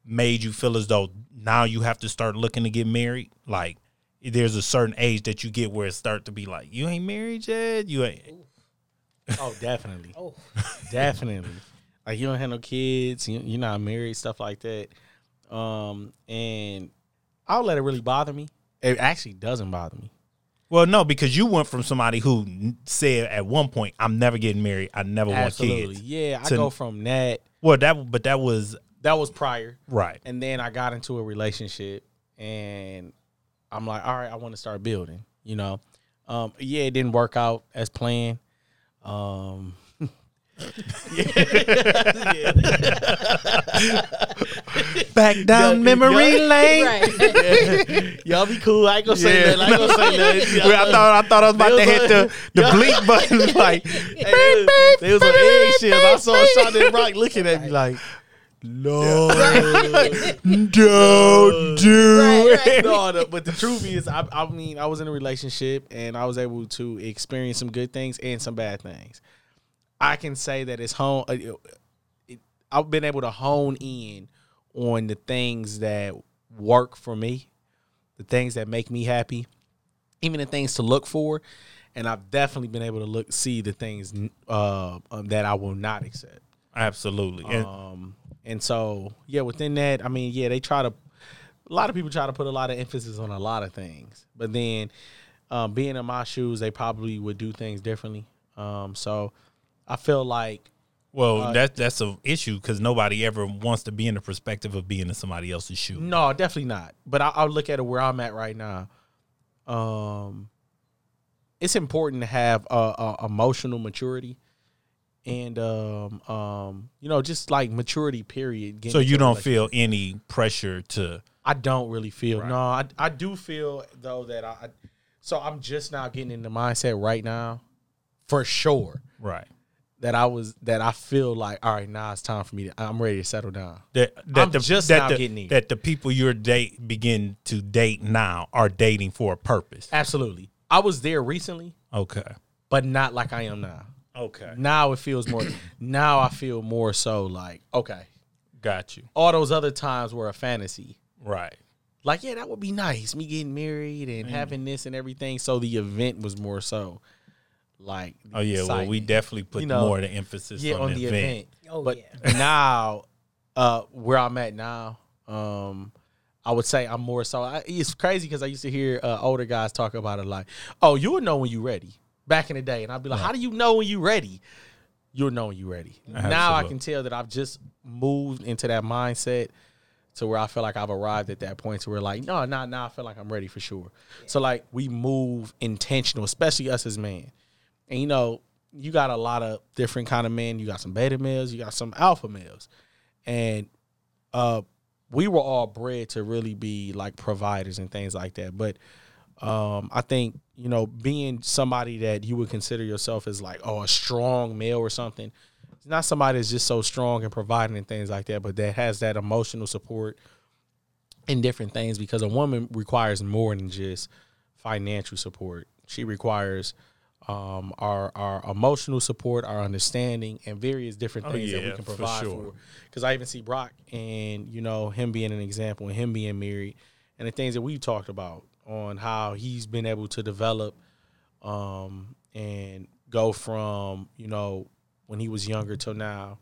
made you feel as though now you have to start looking to get married? Like there's a certain age that you get where it start to be like, you ain't married yet? You ain't Oh, definitely. Oh. definitely. Like you don't have no kids, you, you're not married, stuff like that. Um, and I don't let it really bother me. It actually doesn't bother me. Well, no, because you went from somebody who said at one point, "I'm never getting married. I never Absolutely. want kids." Yeah, I To- go from that. Well, that but that was That was prior. right. And then I got into a relationship and I'm like, all right, I want to start building, you know. Um, yeah, it didn't work out as planned. Um, Back down memory yeah. lane. Right. Y'all be cool. I ain't gonna say Yeah. that. I ain't gonna say that. Well, I thought I thought I was about to hit the, the Yeah. bleep button. Like, Hey, they was on eggshells. I saw Shonda Rock looking at me like, no, don't do Right, right. it. no. The, but the truth is, I, I mean, I was in a relationship and I was able to experience some good things and some bad things. I can say that it's home. uh, It, I've been able to hone in on the things that work for me, the things that make me happy, even the things to look for. And I've definitely been able to look see the things uh, um, that I will not accept. Absolutely. And Um, and so yeah, within that, I mean, yeah, they try to. A lot of people try to put a lot of emphasis on a lot of things, but then, um, being in my shoes, they probably would do things differently. Um, so I feel like well, uh, that that's an issue because nobody ever wants to be in the perspective of being in somebody else's shoe. no, definitely not. But I, I'll look at it where I'm at right now. Um, it's important to have a, a emotional maturity. And um, um, you know, just like maturity period. So you don't feel any pressure to I don't really feel. Right. No, I I do feel though that I. I- So I'm just now getting in the mindset right now, for sure right. that I was that I feel like all right now it's time for me. to I'm ready to settle down. That, that I'm the, just that now the, getting in. that the people you're date begin to date now are dating for a purpose. Absolutely, I was there recently, Okay. but not like I am now. Okay. Now it feels more. now I feel more so like okay, Got you. all those other times were a fantasy. Right. Like yeah, that would be nice. Me getting married and Mm. having this and everything. So the event was more so like. Oh yeah. Well, we definitely put You know, more of the emphasis yeah, on, the event. Oh, but yeah. now, uh, where I'm at now, um, I would say I'm more so. I, it's crazy because I used to hear uh, older guys talk about it like, "Oh, you'll know when you're ready." Back in the day, and I'd be like, "How do you know when you're ready?" You'll know when you're ready. Now I can tell that I've just moved into that mindset to where I feel like I've arrived at that point to where like, no, now now I feel like I'm ready for sure. So like we move intentional, especially us as men. And you know, you got a lot of different kind of men. You got some beta males, you got some alpha males. And uh we were all bred to really be like providers and things like that. But um I think, you know, being somebody that you would consider yourself as like, oh, a strong male or something. It's not somebody that's just so strong and providing and things like that, but that has that emotional support in different things because a woman requires more than just financial support. She requires um, our our emotional support, our understanding, and various different Oh, things that we can provide sure. for. Because I even see Brock and you know him being an example and him being married and the things that we've talked about on how he's been able to develop um, and go from you know when he was younger till now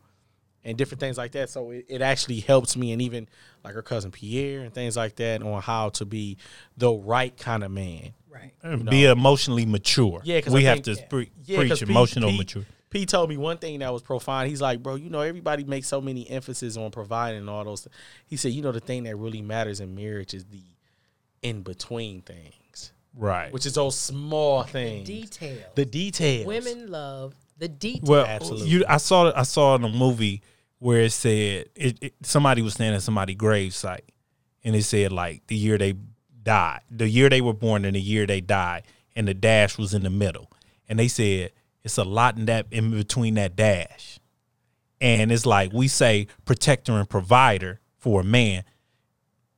and different things like that. So it, it actually helps me and even like her cousin Pierre and things like that on how to be the right kind of man. Right. And Be emotionally mature. Yeah, 'cause we I have think- to pre- Yeah, 'cause preach emotional Pete- maturity. P told me one thing that was profound. He's like, bro, you know, everybody makes so many emphasis on providing all those. Th-. He said, you know, the thing that really matters in marriage is the in between things, Right. which is those small things, Details. the details. Women love the details. Well, Absolutely. you I saw I saw in a movie where it said it, it somebody was standing at somebody's grave site, and it said like the year they died, the year they were born, and the year they died, and the dash was in the middle, and they said it's a lot in that in between that dash, and it's like we say protector and provider for a man,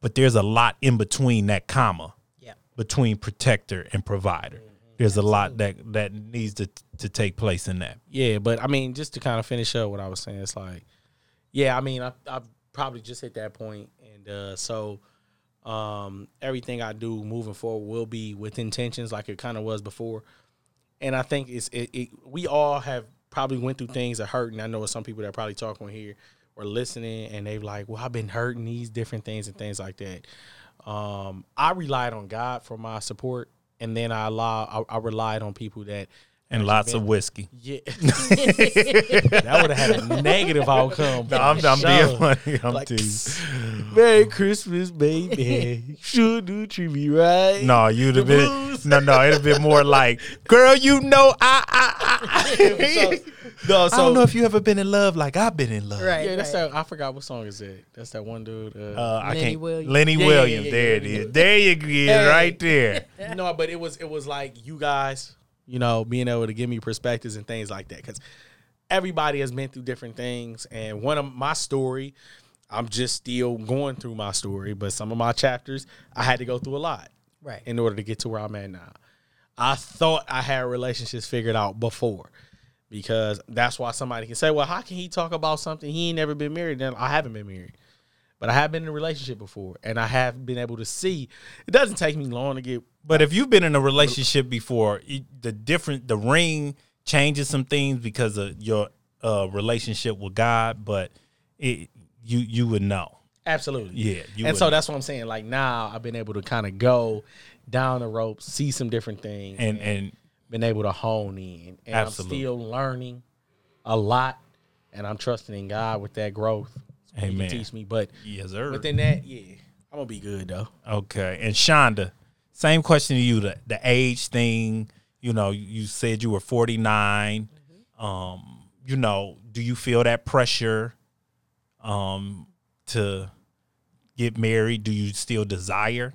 but there's a lot in between that comma yeah. between protector and provider. There's a lot that that needs to to take place in that. Yeah, but I mean, just to kind of finish up what I was saying, it's like, yeah, I mean, I I probably just hit that point, and uh, so um, everything I do moving forward will be with intentions, like it kind of was before. And I think it's it, it. We all have probably went through things that hurt, and I know some people that probably talk on here or listening, and they've like, well, I've been hurting these different things and things like that. Um, I relied on God for my support, and then I allow I, I relied on people that and lots of whiskey. Yeah, that would have had a negative outcome. No, I'm, I'm being funny. I'm Like, teasing. Merry Christmas, baby. Sure do treat me right. No, you'd have been no, no. It'd have been more like, "Girl, you know, I, I, I." So, no, so I don't know if you have ever been in love like I've been in love. Right. yeah, that's right. that. I forgot what song is that. That's that one dude. Uh, Uh, I Lenny can't. Williams. Lenny Yeah, yeah, Williams. yeah, there yeah, it yeah. is. There you go. Hey. Right there. no, but it was it was like you guys, you know, being able to give me perspectives and things like that because everybody has been through different things, and one of my story, I'm just still going through my story, but some of my chapters I had to go through a lot Right. in order to get to where I'm at now. I thought I had relationships figured out before. Because that's why somebody can say, Well, how can he talk about something he ain't never been married? Then I haven't been married. But I have been in a relationship before and I have been able to see it doesn't take me long to get But if you've been in a relationship before, the different the ring changes some things because of your uh, relationship with God. But it you you would know. Absolutely. Yeah, and would so that's what I'm saying. Like now I've been able to kind of go down the ropes, see some different things, And and been able to hone in. And Absolutely. I'm still learning a lot. And I'm trusting in God with that growth. So He Amen. can teach me. But yes, sir. within that, yeah, I'm gonna be good though. Okay. And Shonda, same question to you. The the age thing. You know, you said you were 49. Um, you know, do you feel that pressure um to get married? Do you still desire?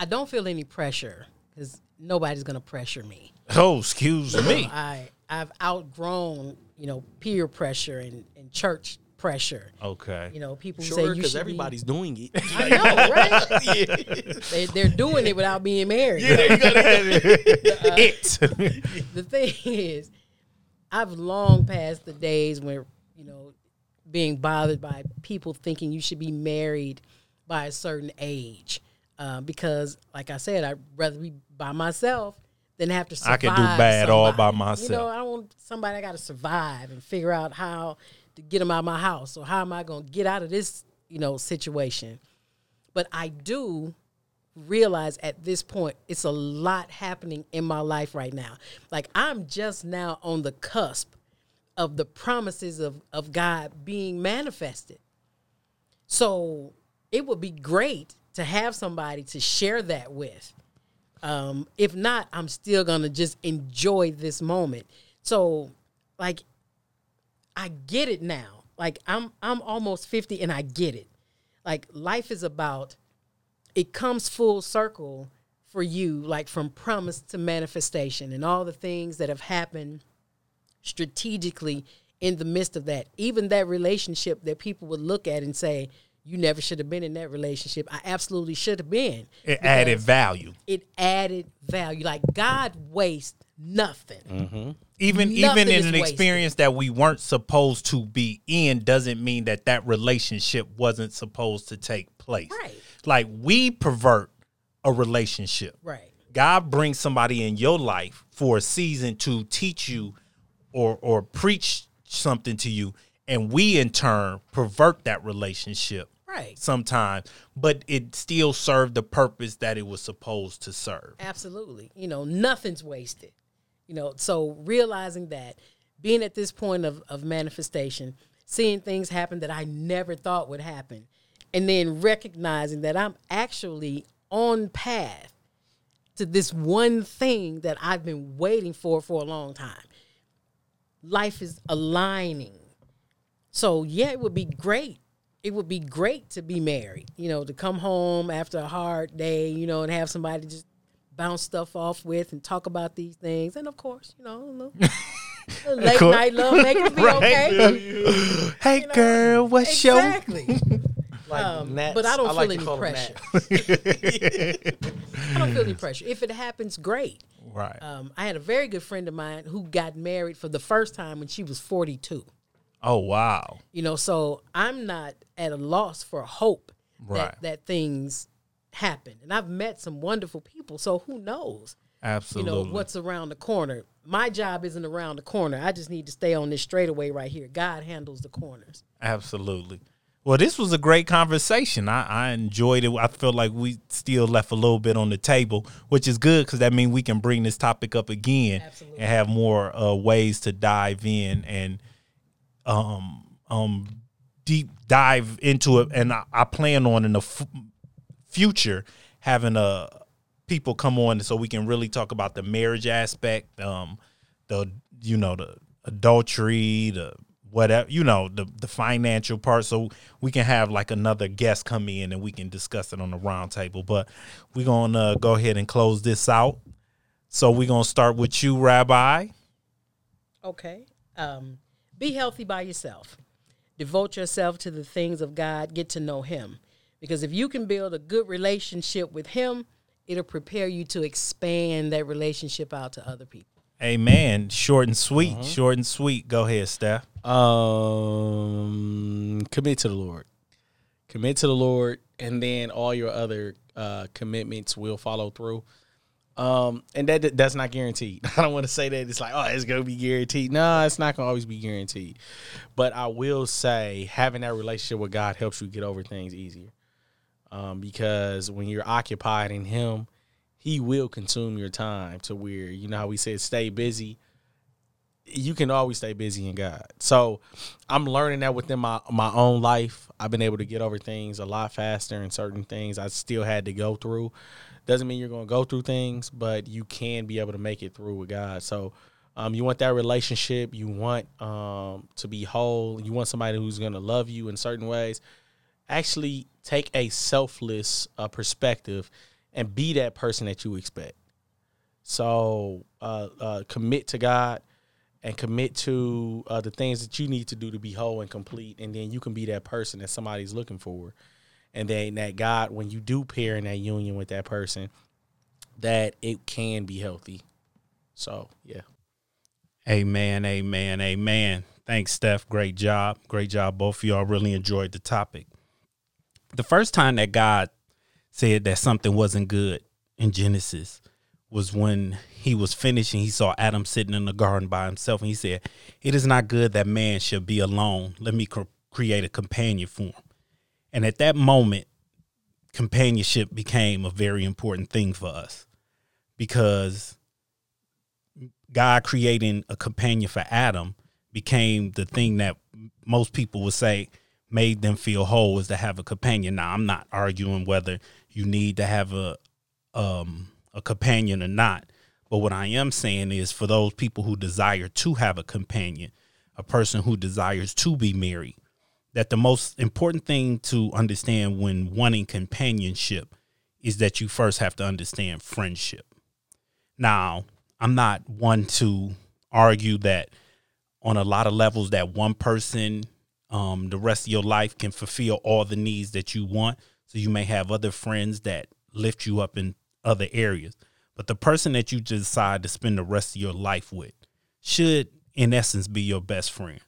I don't feel any pressure because nobody's gonna pressure me. Oh, excuse me. I I've outgrown you know peer pressure and, and church pressure. Okay. You know, people Sure, say you because should everybody's doing it. I know, right? they, they're doing it without being married. Yeah, go ahead. It. the thing is, I've long passed the days where you know being bothered by people thinking you should be married by a certain age, uh, because, like I said, I'd rather be by myself than have to survive. I can do bad all by somebody. You myself. know, I don't want somebody I got to survive and figure out how to get them out of my house. or how am I going to get out of this, you know, situation? But I do realize at this point it's a lot happening in my life right now. Like I'm just now on the cusp of the promises of, of God being manifested. So it would be great to have somebody to share that with. Um, if not, I'm still gonna just enjoy this moment. So, like, I get it now. Like I'm I'm almost 50 and I get it. Like life is about it comes full circle for you, like from promise to manifestation and all the things that have happened strategically in the midst of that. Even that relationship that people would look at and say, You never should have been in that relationship. I absolutely should have been. It added value. It added value. Like God wastes nothing. Mm-hmm. Even Nothing even in an wasted. experience that we weren't supposed to be in doesn't mean that that relationship wasn't supposed to take place. Right. Like we pervert a relationship. Right. God brings somebody in your life for a season to teach you or or preach something to you and we in turn pervert that relationship Right. sometimes but it still served the purpose that it was supposed to serve Absolutely. You know, nothing's wasted. You know, so realizing that, being at this point of, of manifestation, seeing things happen that I never thought would happen, and then recognizing that I'm actually on path to this one thing that I've been waiting for for a long time. Life is aligning. So, yeah, it would be great. It would be great to be married, you know, to come home after a hard day, you know, and have somebody to just bounce stuff off with and talk about these things. And of course, you know, a little, a little late night love making be Right. okay. hey know, girl what's your Exactly. Like Um, but I don't like feel to any pressure. I don't feel any pressure. If it happens, great. right Um, I had a very good friend of mine who got married for the first time when she was 42. Oh wow You know, so I'm not at a loss for hope Right. that, that things happen. And I've met some wonderful people, so who knows? Absolutely. You know, what's around the corner. My job isn't around the corner. I just need to stay on this straightaway right here. God handles the corners. Absolutely. Well, this was a great conversation. I, I enjoyed it. I feel like we still left a little bit on the table, which is good because that means we can bring this topic up again Absolutely. and have more uh, ways to dive in and um um deep dive into it. And I, I plan on in the f- future having uh people come on so we can really talk about the marriage aspect, um, the you know the adultery, the whatever you know the the financial part so we can have like another guest come in and we can discuss it on the round table but we're gonna uh, go ahead and close this out so we're gonna start with you rabbi Okay. Um, be healthy by yourself. Devote yourself to the things of God. Get to know Him. Because if you can build a good relationship with Him, it'll prepare you to expand that relationship out to other people. amen short and sweet short and sweet go ahead steph Um, commit to the Lord. Commit to the Lord, and then all your other uh, commitments will follow through. Um, and that that's not guaranteed. I don't want to say that it's like, oh, it's gonna be guaranteed. No, it's not gonna always be guaranteed. But I will say, having that relationship with God helps you get over things easier. Um, because when you're occupied in Him, He will consume your time to where you know how we said stay busy you can always stay busy in God. So I'm learning that within my my own life. I've been able to get over things a lot faster and certain things I still had to go through. Doesn't mean you're going to go through things, but you can be able to make it through with God. So um, you want that relationship. You want um, to be whole. You want somebody who's going to love you in certain ways. Actually, take a selfless uh, perspective and be that person that you expect. So uh, uh, commit to God and commit to uh, the things that you need to do to be whole and complete, and then you can be that person that somebody's looking for, and then that God, when you do pair in that union with that person, that it can be healthy. So yeah, Amen, amen, amen. Thanks, Steph. Great job. Great job, both of y'all. Really enjoyed the topic. The first time that God said that something wasn't good in Genesis was when he was finishing. He saw Adam sitting in the garden by himself, and he said, It is not good that man should be alone. Let me cr- create a companion for him. And at that moment, companionship became a very important thing for us because God creating a companion for Adam became the thing that most people would say made them feel whole is to have a companion. Now, I'm not arguing whether you need to have a um a companion or not, but what I am saying is for those people who desire to have a companion, a person who desires to be married, that the most important thing to understand when wanting companionship is that you first have to understand friendship. Now, I'm not one to argue that on a lot of levels that one person um, the rest of your life can fulfill all the needs that you want. So you may have other friends that lift you up in other areas. But the person that you decide to spend the rest of your life with should, in essence, be your best friend.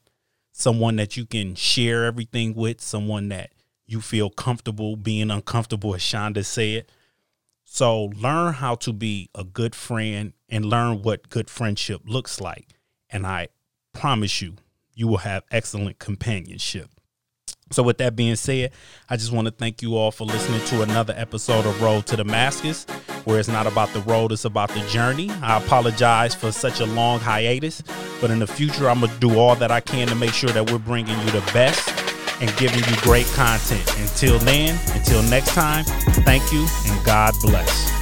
Someone that you can share everything with, someone that you feel comfortable being uncomfortable, as Shonda said. So learn how to be a good friend and learn what good friendship looks like. And I promise you, you will have excellent companionship. So, with that being said, I just want to thank you all for listening to another episode of Road to Damascus, where it's not about the road, it's about the journey. I apologize for such a long hiatus, but in the future, I'm going to do all that I can to make sure that we're bringing you the best and giving you great content. Until then, until next time, thank you and God bless.